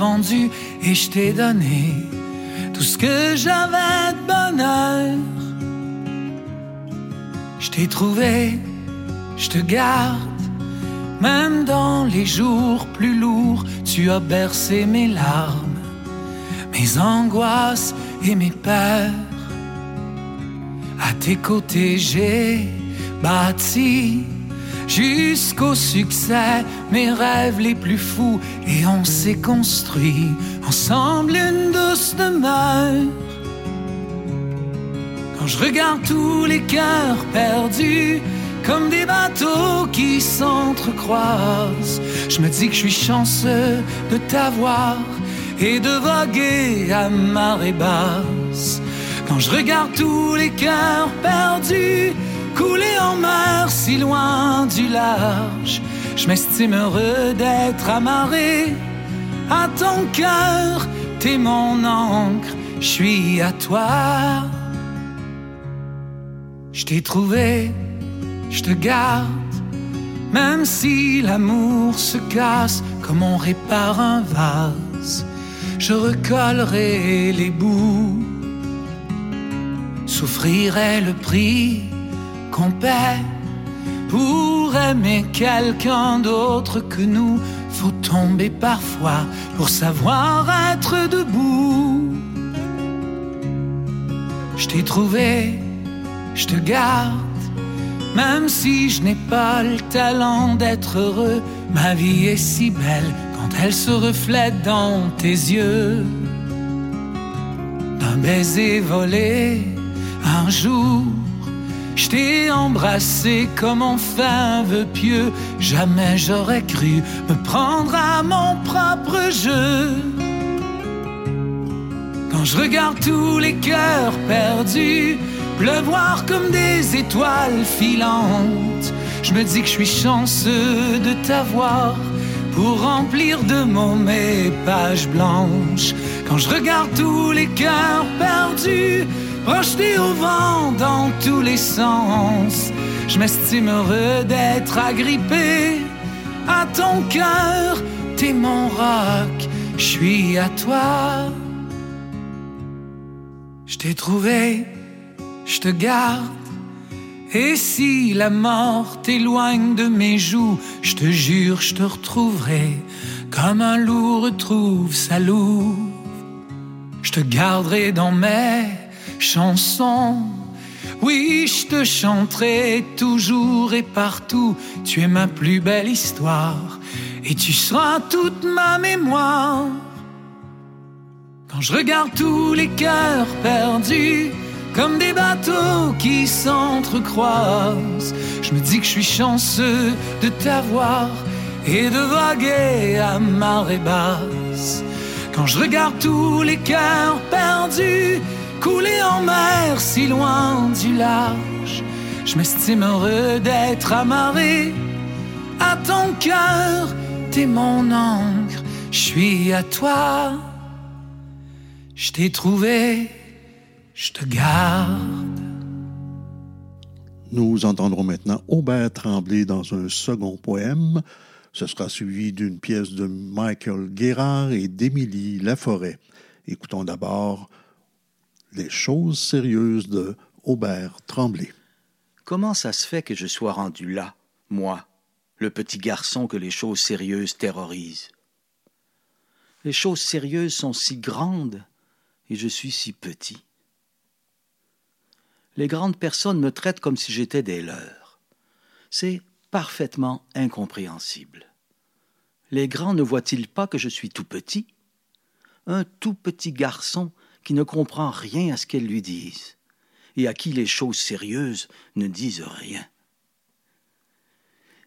et je t'ai donné tout ce que j'avais de bonheur. Je t'ai trouvé, je te garde, même dans les jours plus lourds, tu as bercé mes larmes, mes angoisses et mes peurs. À tes côtés, j'ai bâti jusqu'au succès mes rêves les plus fous et on s'est construit ensemble une douce demeure. Quand je regarde tous les cœurs perdus, comme des bateaux qui s'entrecroisent, je me dis que je suis chanceux de t'avoir et de voguer à marée basse. Quand je regarde tous les cœurs perdus, couler en mer si loin du large m'estime heureux d'être amarré à ton cœur. T'es mon encre, je suis à toi. Je t'ai trouvé, je te garde, même si l'amour se casse comme on répare un vase. Je recollerai les bouts, souffrirai le prix qu'on paie pour aimer quelqu'un d'autre que nous. Faut tomber parfois pour savoir être debout. Je t'ai trouvé, je te garde, même si je n'ai pas le talent d'être heureux. Ma vie est si belle quand elle se reflète dans tes yeux. D'un baiser volé un jour je t'ai embrassé comme un vœu pieux. Jamais j'aurais cru me prendre à mon propre jeu. Quand je regarde tous les cœurs perdus, pleuvoir comme des étoiles filantes, je me dis que je suis chanceux de t'avoir pour remplir de mots mes pages blanches. Quand je regarde tous les cœurs perdus, projeté au vent dans tous les sens. Je m'estime heureux d'être agrippé à ton cœur, t'es mon roc, je suis à toi. Je t'ai trouvé, je te garde. Et si la mort t'éloigne de mes joues, je te jure, je te retrouverai comme un loup retrouve sa louve. Je te garderai dans mes chanson. Oui, je te chanterai toujours et partout. Tu es ma plus belle histoire et tu seras toute ma mémoire. Quand je regarde tous les cœurs perdus comme des bateaux qui s'entrecroisent, je me dis que je suis chanceux de t'avoir et de vaguer à marée basse. Quand je regarde tous les cœurs perdus couler en mer si loin du large. Je m'estime heureux d'être amarré à ton cœur, t'es mon encre, je suis à toi. Je t'ai trouvé, je te garde. Nous entendrons maintenant Aubert Tremblay dans un second poème. Ce sera suivi d'une pièce de Michael Guérard et d'Émilie Laforêt. Écoutons d'abord les choses sérieuses de Aubert Tremblay. Comment ça se fait que je sois rendu là, moi, le petit garçon que les choses sérieuses terrorisent? Les choses sérieuses sont si grandes et je suis si petit. Les grandes personnes me traitent comme si j'étais des leurs. C'est parfaitement incompréhensible. Les grands ne voient-ils pas que je suis tout petit? Un tout petit garçon qui ne comprend rien à ce qu'elles lui disent, et à qui les choses sérieuses ne disent rien.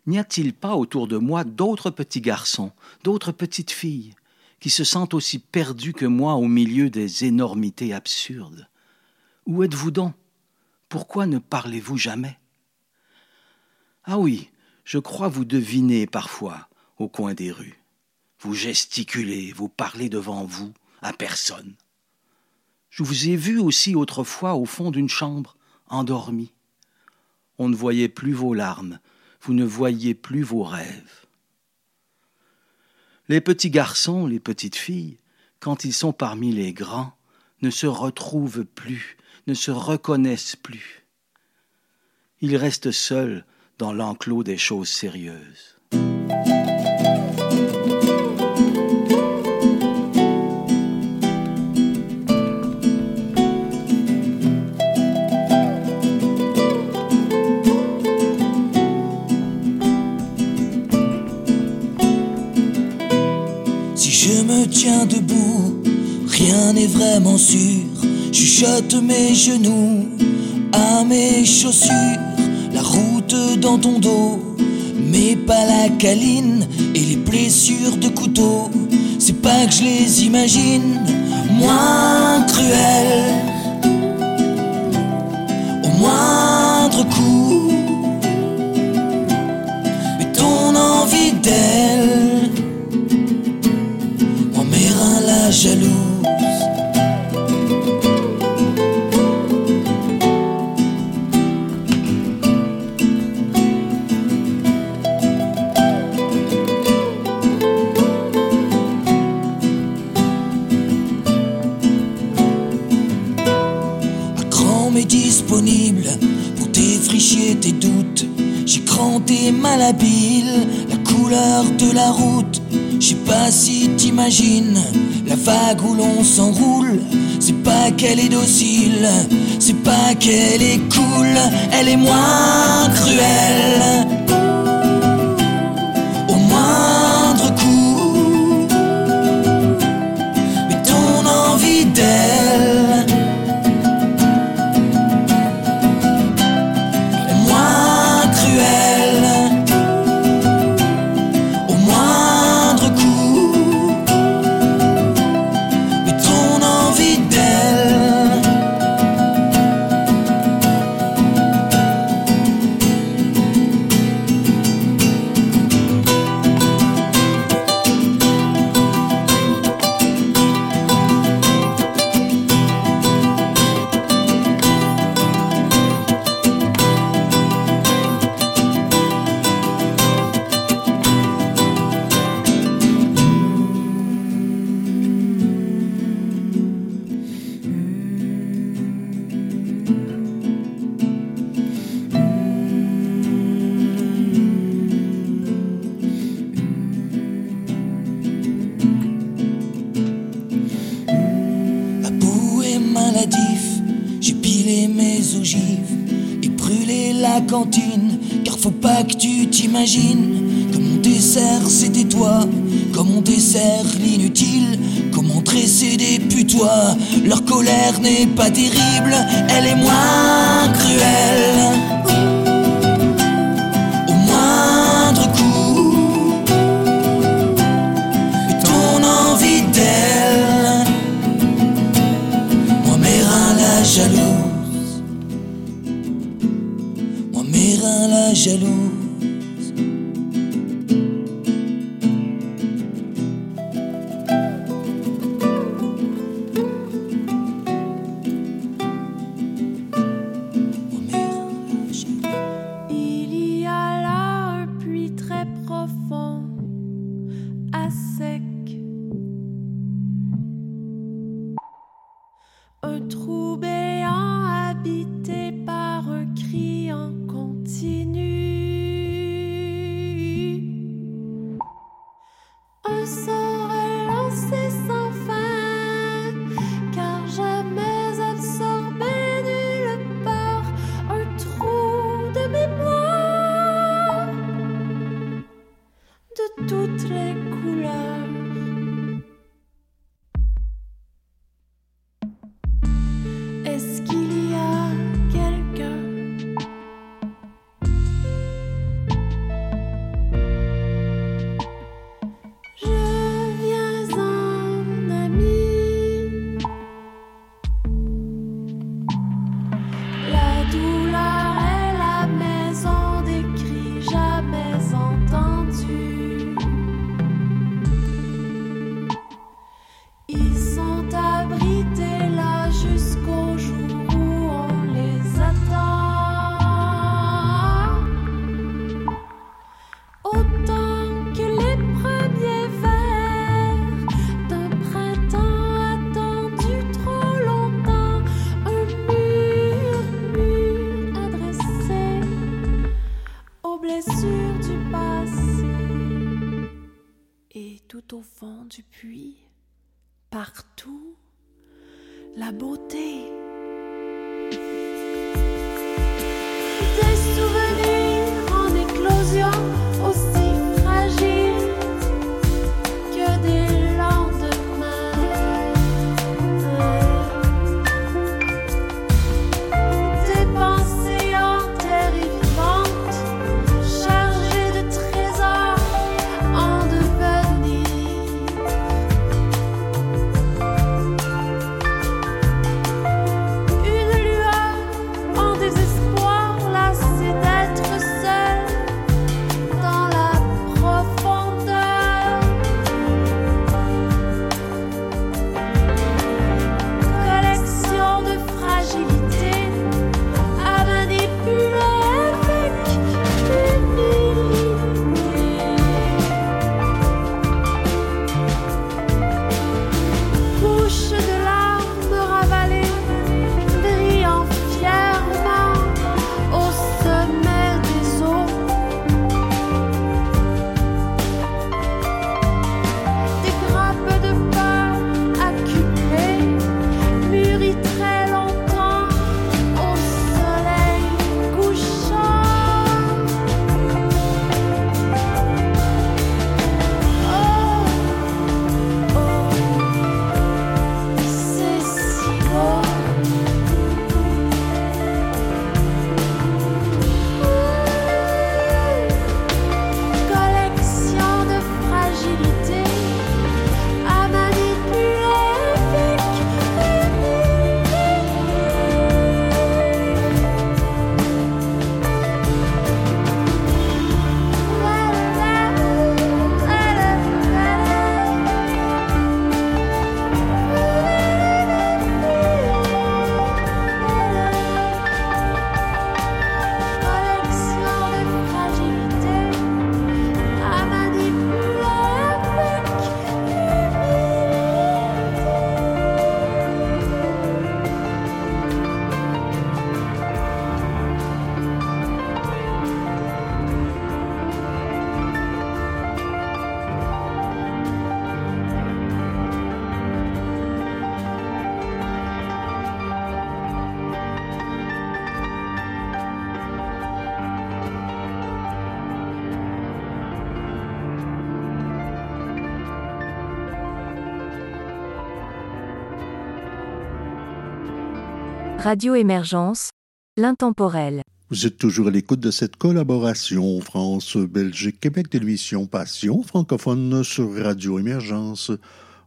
N'y a-t-il pas autour de moi d'autres petits garçons, d'autres petites filles, qui se sentent aussi perdus que moi au milieu des énormités absurdes? Où êtes-vous donc? Pourquoi ne parlez-vous jamais? Ah oui, je crois vous deviner parfois au coin des rues. Vous gesticulez, vous parlez devant vous, à personne. Je vous ai vu aussi autrefois au fond d'une chambre, endormi. On ne voyait plus vos larmes, vous ne voyiez plus vos rêves. Les petits garçons, les petites filles, quand ils sont parmi les grands, ne se retrouvent plus, ne se reconnaissent plus. Ils restent seuls dans l'enclos des choses sérieuses. Tiens debout, rien n'est vraiment sûr. Chuchote mes genoux à mes chaussures, la route dans ton dos, mais pas la câline et les blessures de couteau. C'est pas que je les imagine moins cruelles. Au moindre coup, mais ton envie d'elle Cranté malhabile la couleur de la route. Je sais pas si t'imagines la vague où l'on s'enroule. C'est pas qu'elle est docile, c'est pas qu'elle est cool, elle est moins cruelle. Au moindre coup, mais ton envie d'elle n'est pas terrible, elle est moins Radio Émergence, l'intemporel. Vous êtes toujours à l'écoute de cette collaboration France-Belgique-Québec de l'émission Passion francophone sur Radio Émergence.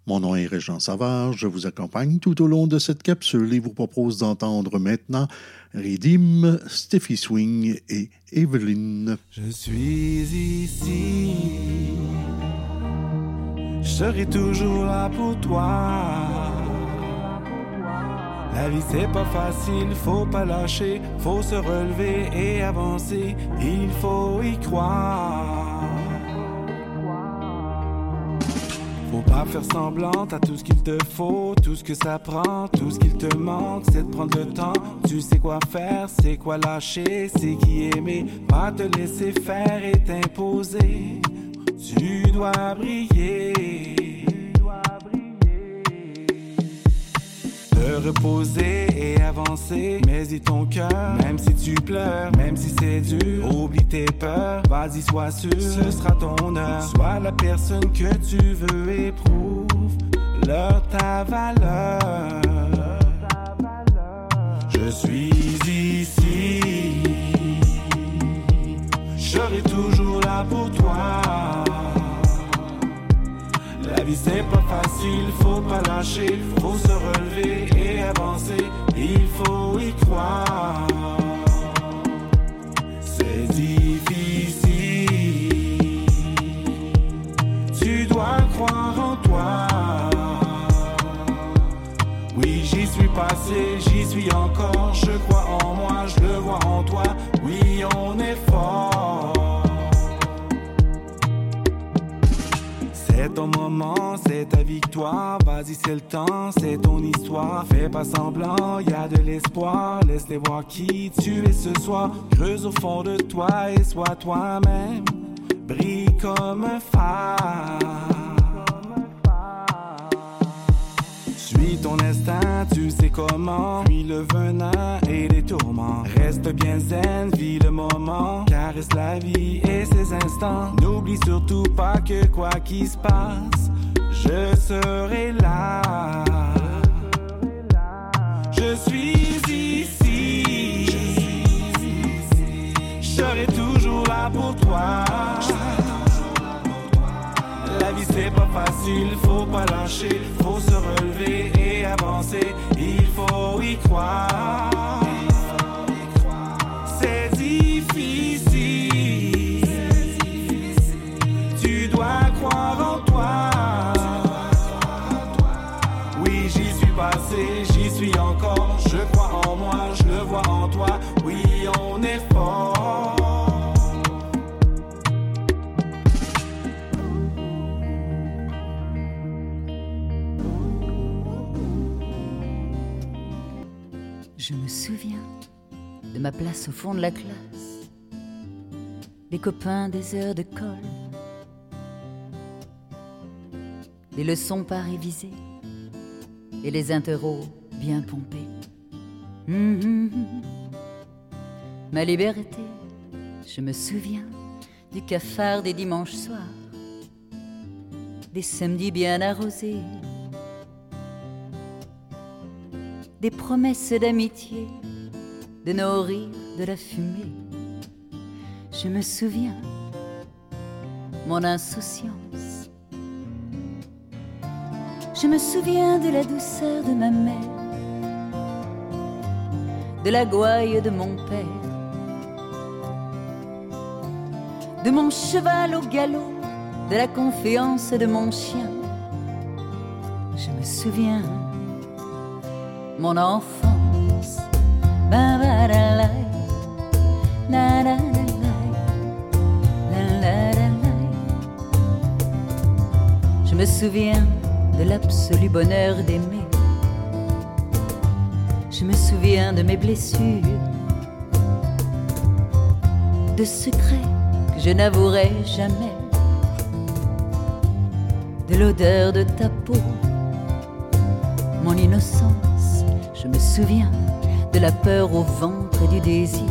Mon nom est Régent Savard, je vous accompagne tout au long de cette capsule et vous propose d'entendre maintenant Redim, Steffi Swing et Evelyne. Je suis ici, je serai toujours là pour toi. La vie c'est pas facile, faut pas lâcher, faut se relever et avancer, il faut y croire. Faut pas faire semblant, t'as tout ce qu'il te faut, tout ce que ça prend, tout ce qu'il te manque, c'est de prendre le temps. Tu sais quoi faire, c'est quoi lâcher, c'est qui aimer, pas te laisser faire et t'imposer. Tu dois briller. Reposer et avancer. Mais y ton cœur, même si tu pleures, même si c'est dur, oublie tes peurs. Vas-y, sois sûr, ce sera ton heure. Sois la personne que tu veux, éprouve leur ta valeur. Je suis ici, je serai toujours là pour toi. La vie c'est pas facile, faut pas lâcher, faut se relever et avancer, il faut y croire. C'est difficile, tu dois croire en toi. Oui, j'y suis passé, j'y suis encore, je crois en moi, je le vois en toi, oui, on est fort. C'est ton moment, c'est ta victoire. Vas-y, c'est le temps, c'est ton histoire. Fais pas semblant, y a de l'espoir. Laisse-les voir qui tu es ce soir. Creuse au fond de toi et sois toi-même. Brille comme un phare. Ton instinct, tu sais comment. Puis le venin et les tourments. Reste bien zen, vis le moment. Caresse la vie et ses instants. N'oublie surtout pas que quoi qu'il se passe, je serai là. Je suis ici. Je serai toujours là pour toi. La vie c'est pas facile, faut pas lâcher, faut se relever il faut y croire. C'est difficile, tu dois croire en toi. Oui, j'y suis passé, j'y suis encore, je crois en moi, je le vois en toi, Je me souviens de ma place au fond de la classe, les copains des heures de colle, les leçons pas révisées et les interros bien pompés. Hum, hum, hum. Ma liberté, je me souviens du cafard des dimanches soirs, des samedis bien arrosés des promesses d'amitié, de nos rires, de la fumée. Je me souviens, mon insouciance. Je me souviens de la douceur de ma mère, de la gouaille de mon père, de mon cheval au galop, de la confiance de mon chien. Je me souviens mon enfance. Je me souviens de l'absolu bonheur d'aimer. Je me souviens de mes blessures, de secrets que je n'avouerai jamais, de l'odeur de ta peau, mon innocence je me souviens de la peur au ventre et du désir,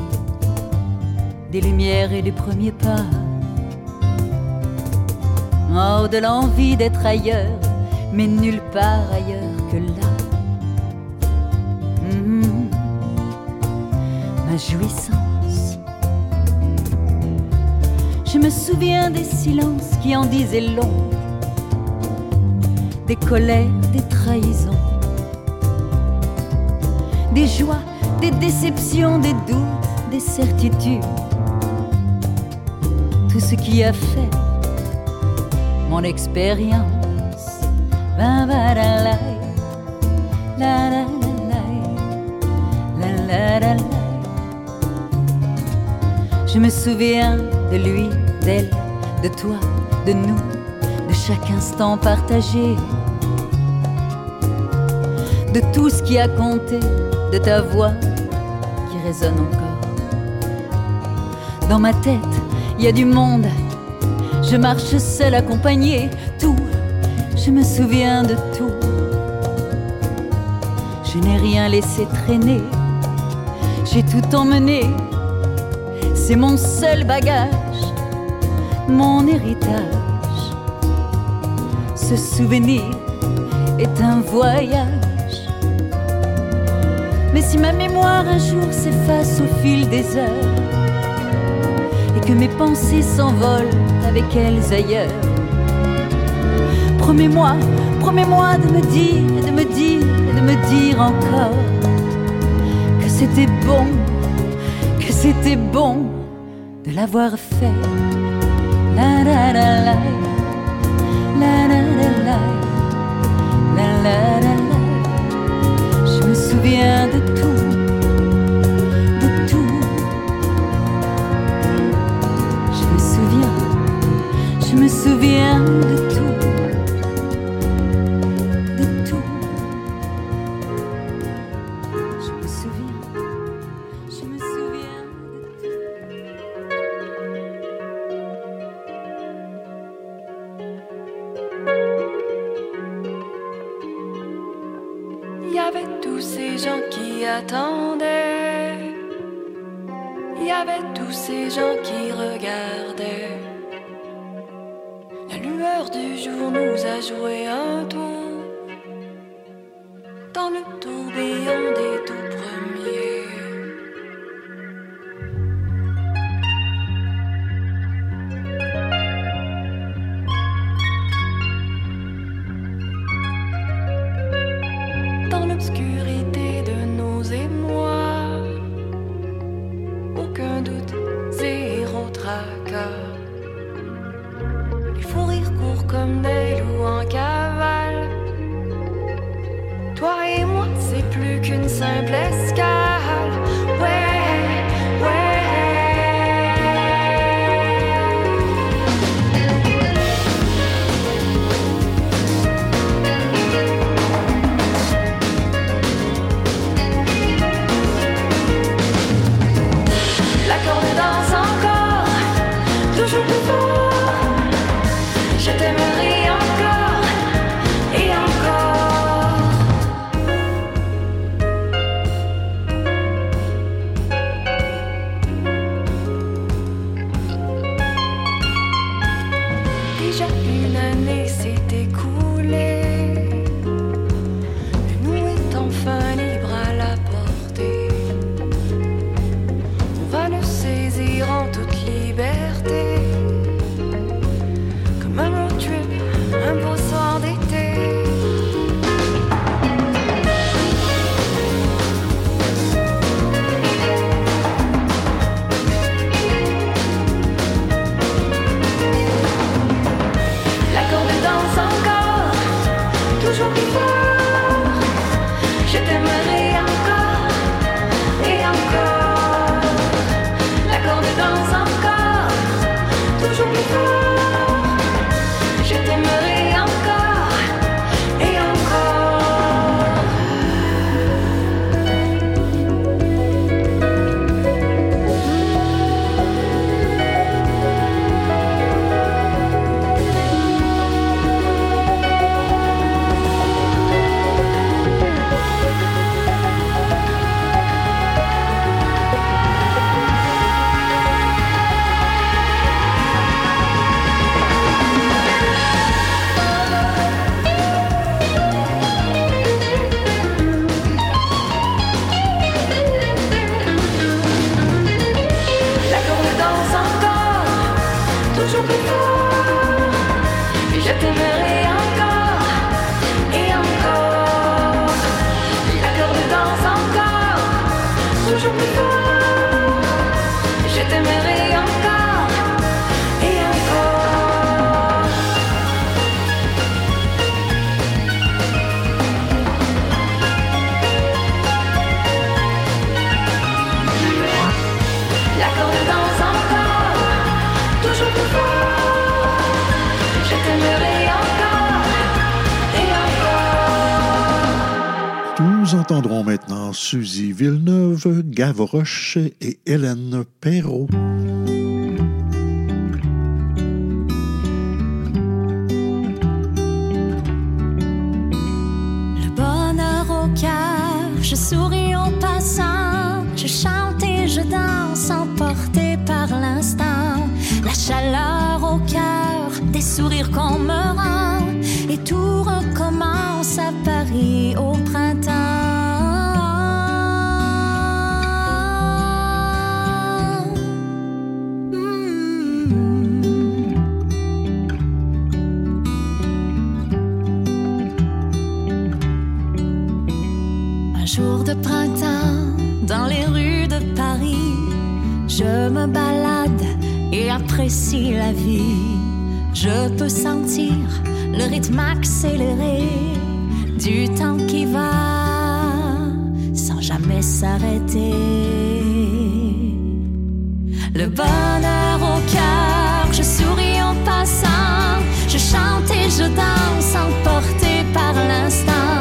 des lumières et du premier pas. Oh, de l'envie d'être ailleurs, mais nulle part ailleurs que là. Mhm. ma jouissance. Je me souviens des silences qui en disaient long, des colères, des trahisons, des joies, des déceptions, des doutes, des certitudes. Tout ce qui a fait mon expérience. Je me souviens de lui, d'elle, de toi, de nous, de chaque instant partagé, de tout ce qui a compté de ta voix qui résonne encore. Dans ma tête, il y a du monde, je marche seule accompagnée, tout, je me souviens de tout. Je n'ai rien laissé traîner, j'ai tout emmené, c'est mon seul bagage, mon héritage. Ce souvenir est un voyage. Si ma mémoire un jour s'efface au fil des heures, et que mes pensées s'envolent avec elles ailleurs, promets-moi, promets-moi de me dire, de me dire, et de me dire encore que c'était bon, que c'était bon de l'avoir fait. La la la la, la la la la, la la la la. Je me souviens de Nous entendrons maintenant Suzy Villeneuve, Gavroche et Hélène Perrault. Le bonheur au cœur, je souris. Sourires qu'on me rend, et tout recommence à Paris au printemps. Un jour de printemps, dans les rues de Paris, je me balade et apprécie la vie. Je peux sentir le rythme accéléré du temps qui va sans jamais s'arrêter. Le bonheur au cœur, je souris en passant, je chante et je danse, emporté par l'instant.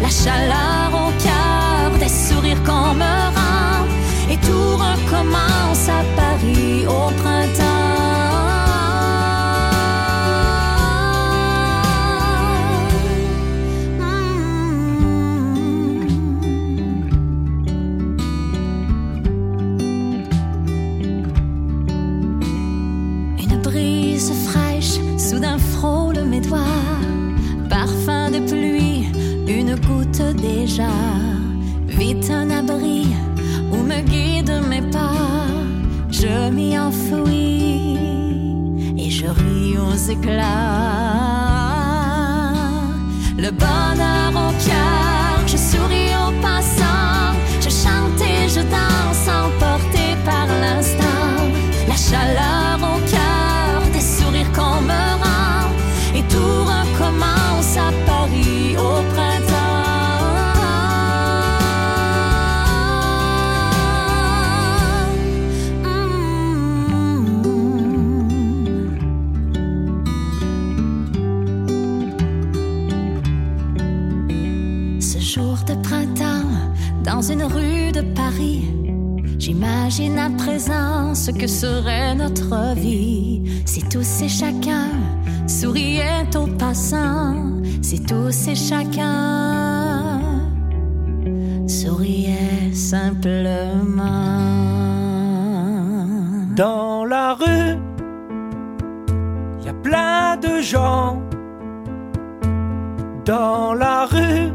La chaleur au cœur, des sourires qu'on me déjà. Vite un abri où me guident mes pas. Je m'y enfouis et je ris aux éclats. Le bonheur au ce que serait notre vie si tous et chacun souriait au passant, si tous et chacun souriait simplement. Dans la rue, il y a plein de gens. Dans la rue,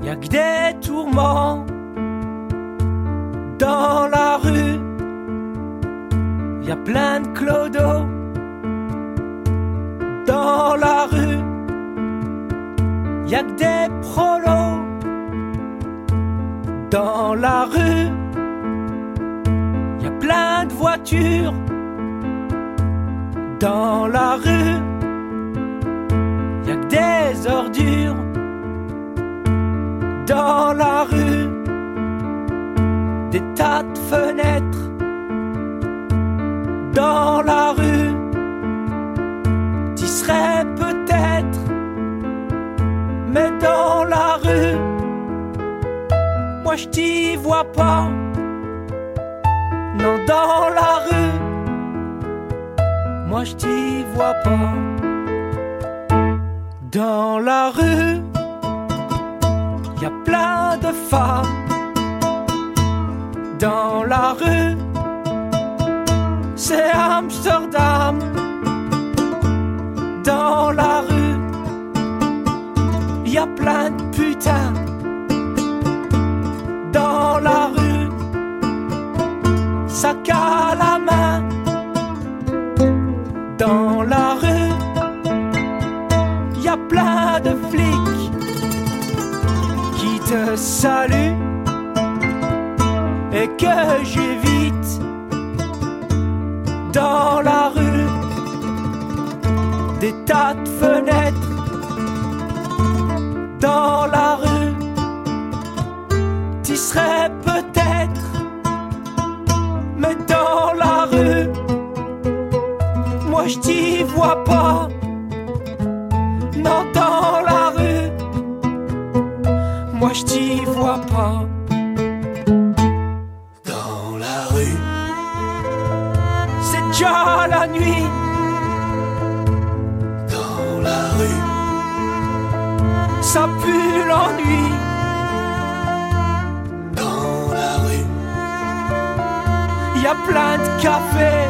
il y a que des tourments. Dans la rue, y a plein de clodos. Dans la rue, y a que des prolos. Dans la rue, y a plein de voitures. Dans la rue, y a que des ordures. Dans la rue, des tas de fenêtres. Dans la rue, t'y serais peut-être. Mais dans la rue, moi je t'y vois pas. Non, dans la rue, moi je t'y vois pas. Dans la rue, y a plein de femmes. Dans la rue, c'est Amsterdam. Dans la rue, y a plein de putains. Dans la rue, sac à la main. Dans la rue, y a plein de flics qui te saluent et que j'évite. Dans la rue, des tas de fenêtres. Dans la rue, t'y serais peut-être. Mais dans la rue, moi je t'y vois pas. Non, dans la rue, ça pue l'ennui. Dans la rue, y a plein de cafés.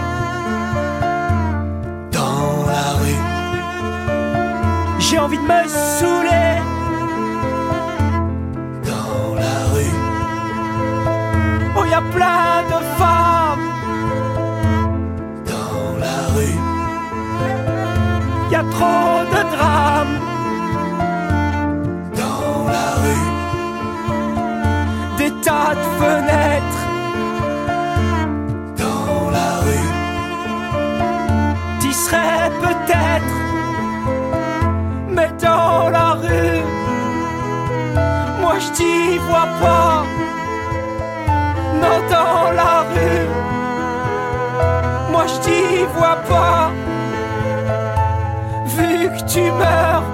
Dans la rue, j'ai envie de me saouler. Dans la rue, oh, y a plein de femmes. Dans la rue, y a trop de drames. Tas de fenêtres dans la rue. Tu serais peut-être, mais dans la rue, moi je t'y vois pas. Non, dans la rue, moi je t'y vois pas. Vu que tu meurs,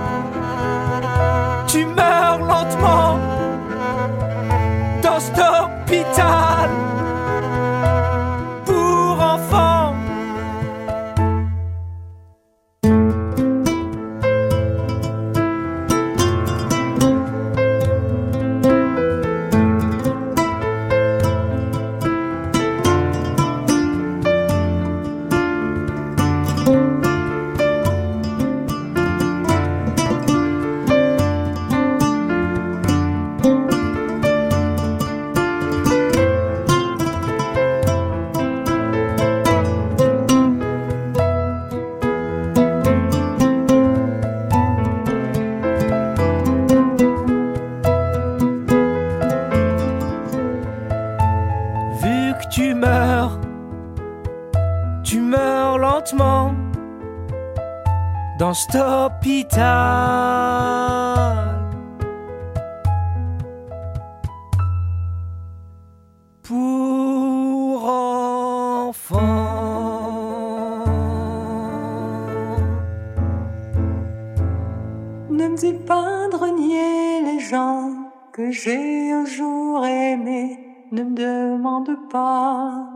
Ne dis pas de renier les gens que j'ai un jour aimés. Ne me demande pas.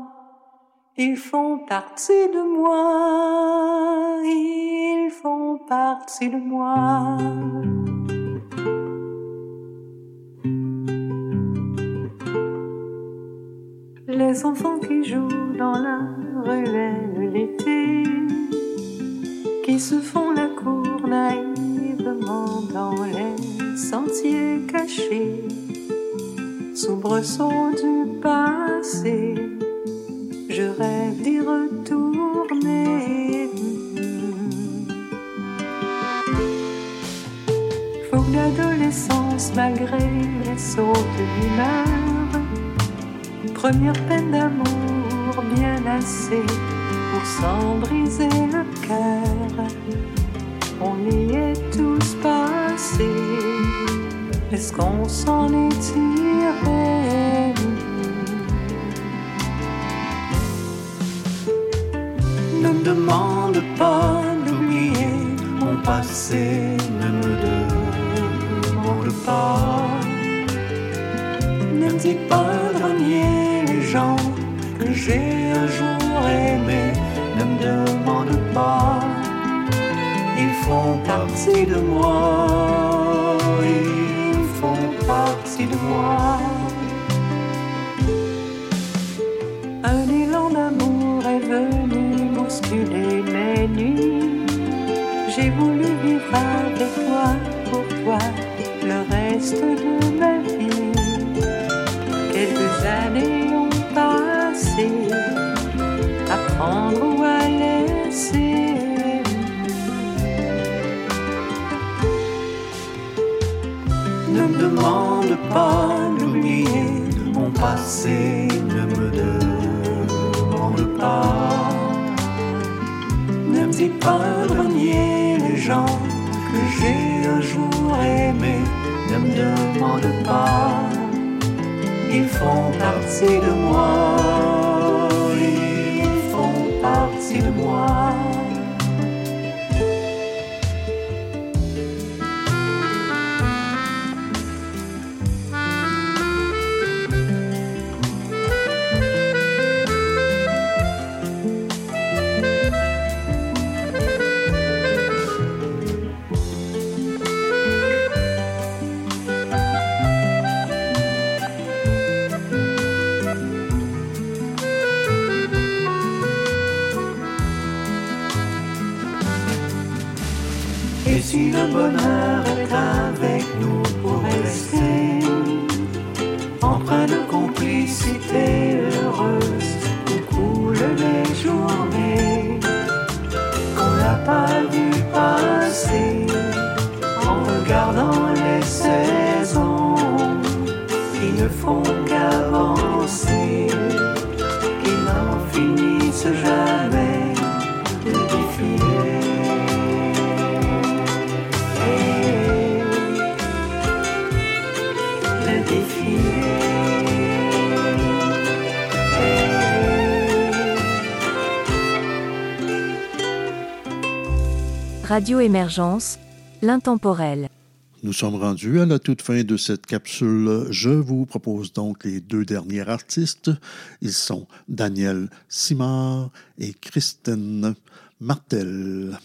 Ils font partie de moi. Ils font partie de moi. Les enfants qui jouent dans la ruelle l'été, qui se font la cour dans les sentiers cachés, soubresauts du passé, je rêve d'y retourner. Faut que l'adolescence, malgré les sauts d'humeur, Première peine d'amour bien assez pour s'en briser le cœur. On y est tous passés. Est-ce qu'on s'en est tiré? Ne me demande pas d'oublier mon passé, ne me demande pas. Ne me dis pas de renier les gens que j'ai un jour aimés, ne me demande pas. Font partie de moi, ils font partie de moi. Un élan d'amour est venu bousculer mes nuits. J'ai voulu vivre demande pas d'oublier mon passé, ne me demande pas. Ne me dis pas de renier les gens que j'ai un jour aimés, ne me demande pas. Ils font partie de moi, complicité heureuse, où coulent les journées qu'on n'a pas vu passer, en regardant les saisons qui ne font Radio Émergence, l'intemporel. Nous sommes rendus à la toute fin de cette capsule. Je vous propose donc les deux derniers artistes. Ils sont Daniel Simard et Christine Martel.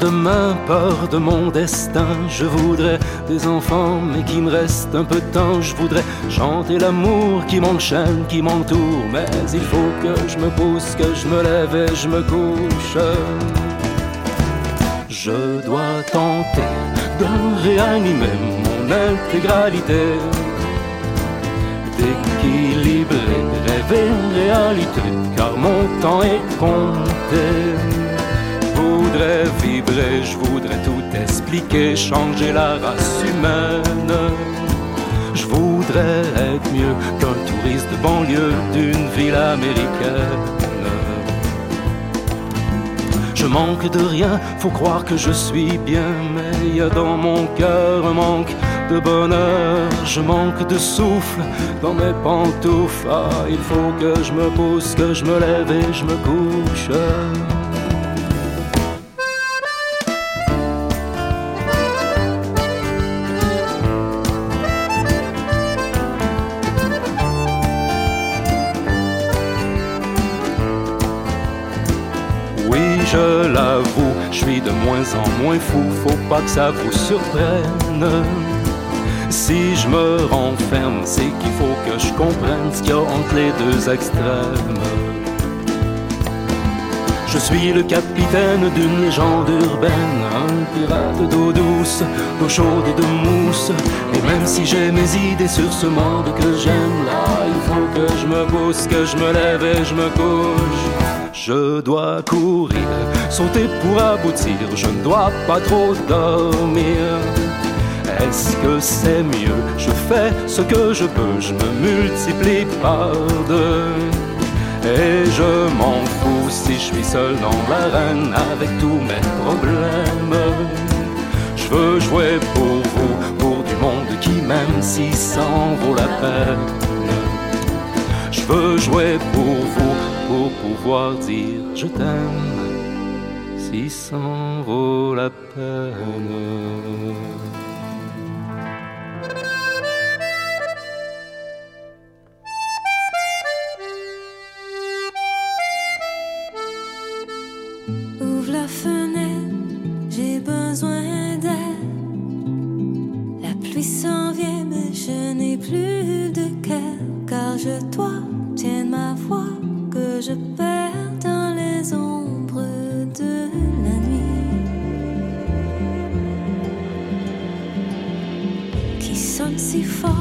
Demain, peur de mon destin. Je voudrais des enfants, mais qu'il me reste un peu de temps. Je voudrais chanter l'amour qui m'enchaîne, qui m'entoure. Mais il faut que je me pousse, que je me lève et je me couche. Je dois tenter de réanimer mon intégralité. D'équilibrer rêve et réalité, car mon temps est compté voudrais vibrer, je voudrais tout expliquer, changer la race humaine. Je voudrais être mieux qu'un touriste de banlieue d'une ville américaine. Je manque de rien, faut croire que je suis bien, mais y a dans mon cœur un manque de bonheur. Je manque de souffle dans mes pantoufles. Ah, il faut que je me pousse, que je me lève et je me couche. De moins en moins fou, faut pas que ça vous surprenne. Si je me renferme, c'est qu'il faut que je comprenne ce qu'il y a entre les deux extrêmes. Je suis le capitaine d'une légende urbaine, un pirate d'eau douce, d'eau chaude et de mousse. Et même si j'ai mes idées sur ce monde que j'aime, là, il faut que je me pousse, que je me lève et je me couche. Je dois courir, sauter pour aboutir, je ne dois pas trop dormir. Est-ce que c'est mieux? Je fais ce que je peux, je me multiplie par deux. Et je m'en fous si je suis seul dans l'arène avec tous mes problèmes. Je veux jouer pour vous, pour du monde qui m'aime si ça en vaut la peine. Je veux jouer pour vous, pour pouvoir dire je t'aime si ça en vaut la peine. Sonne si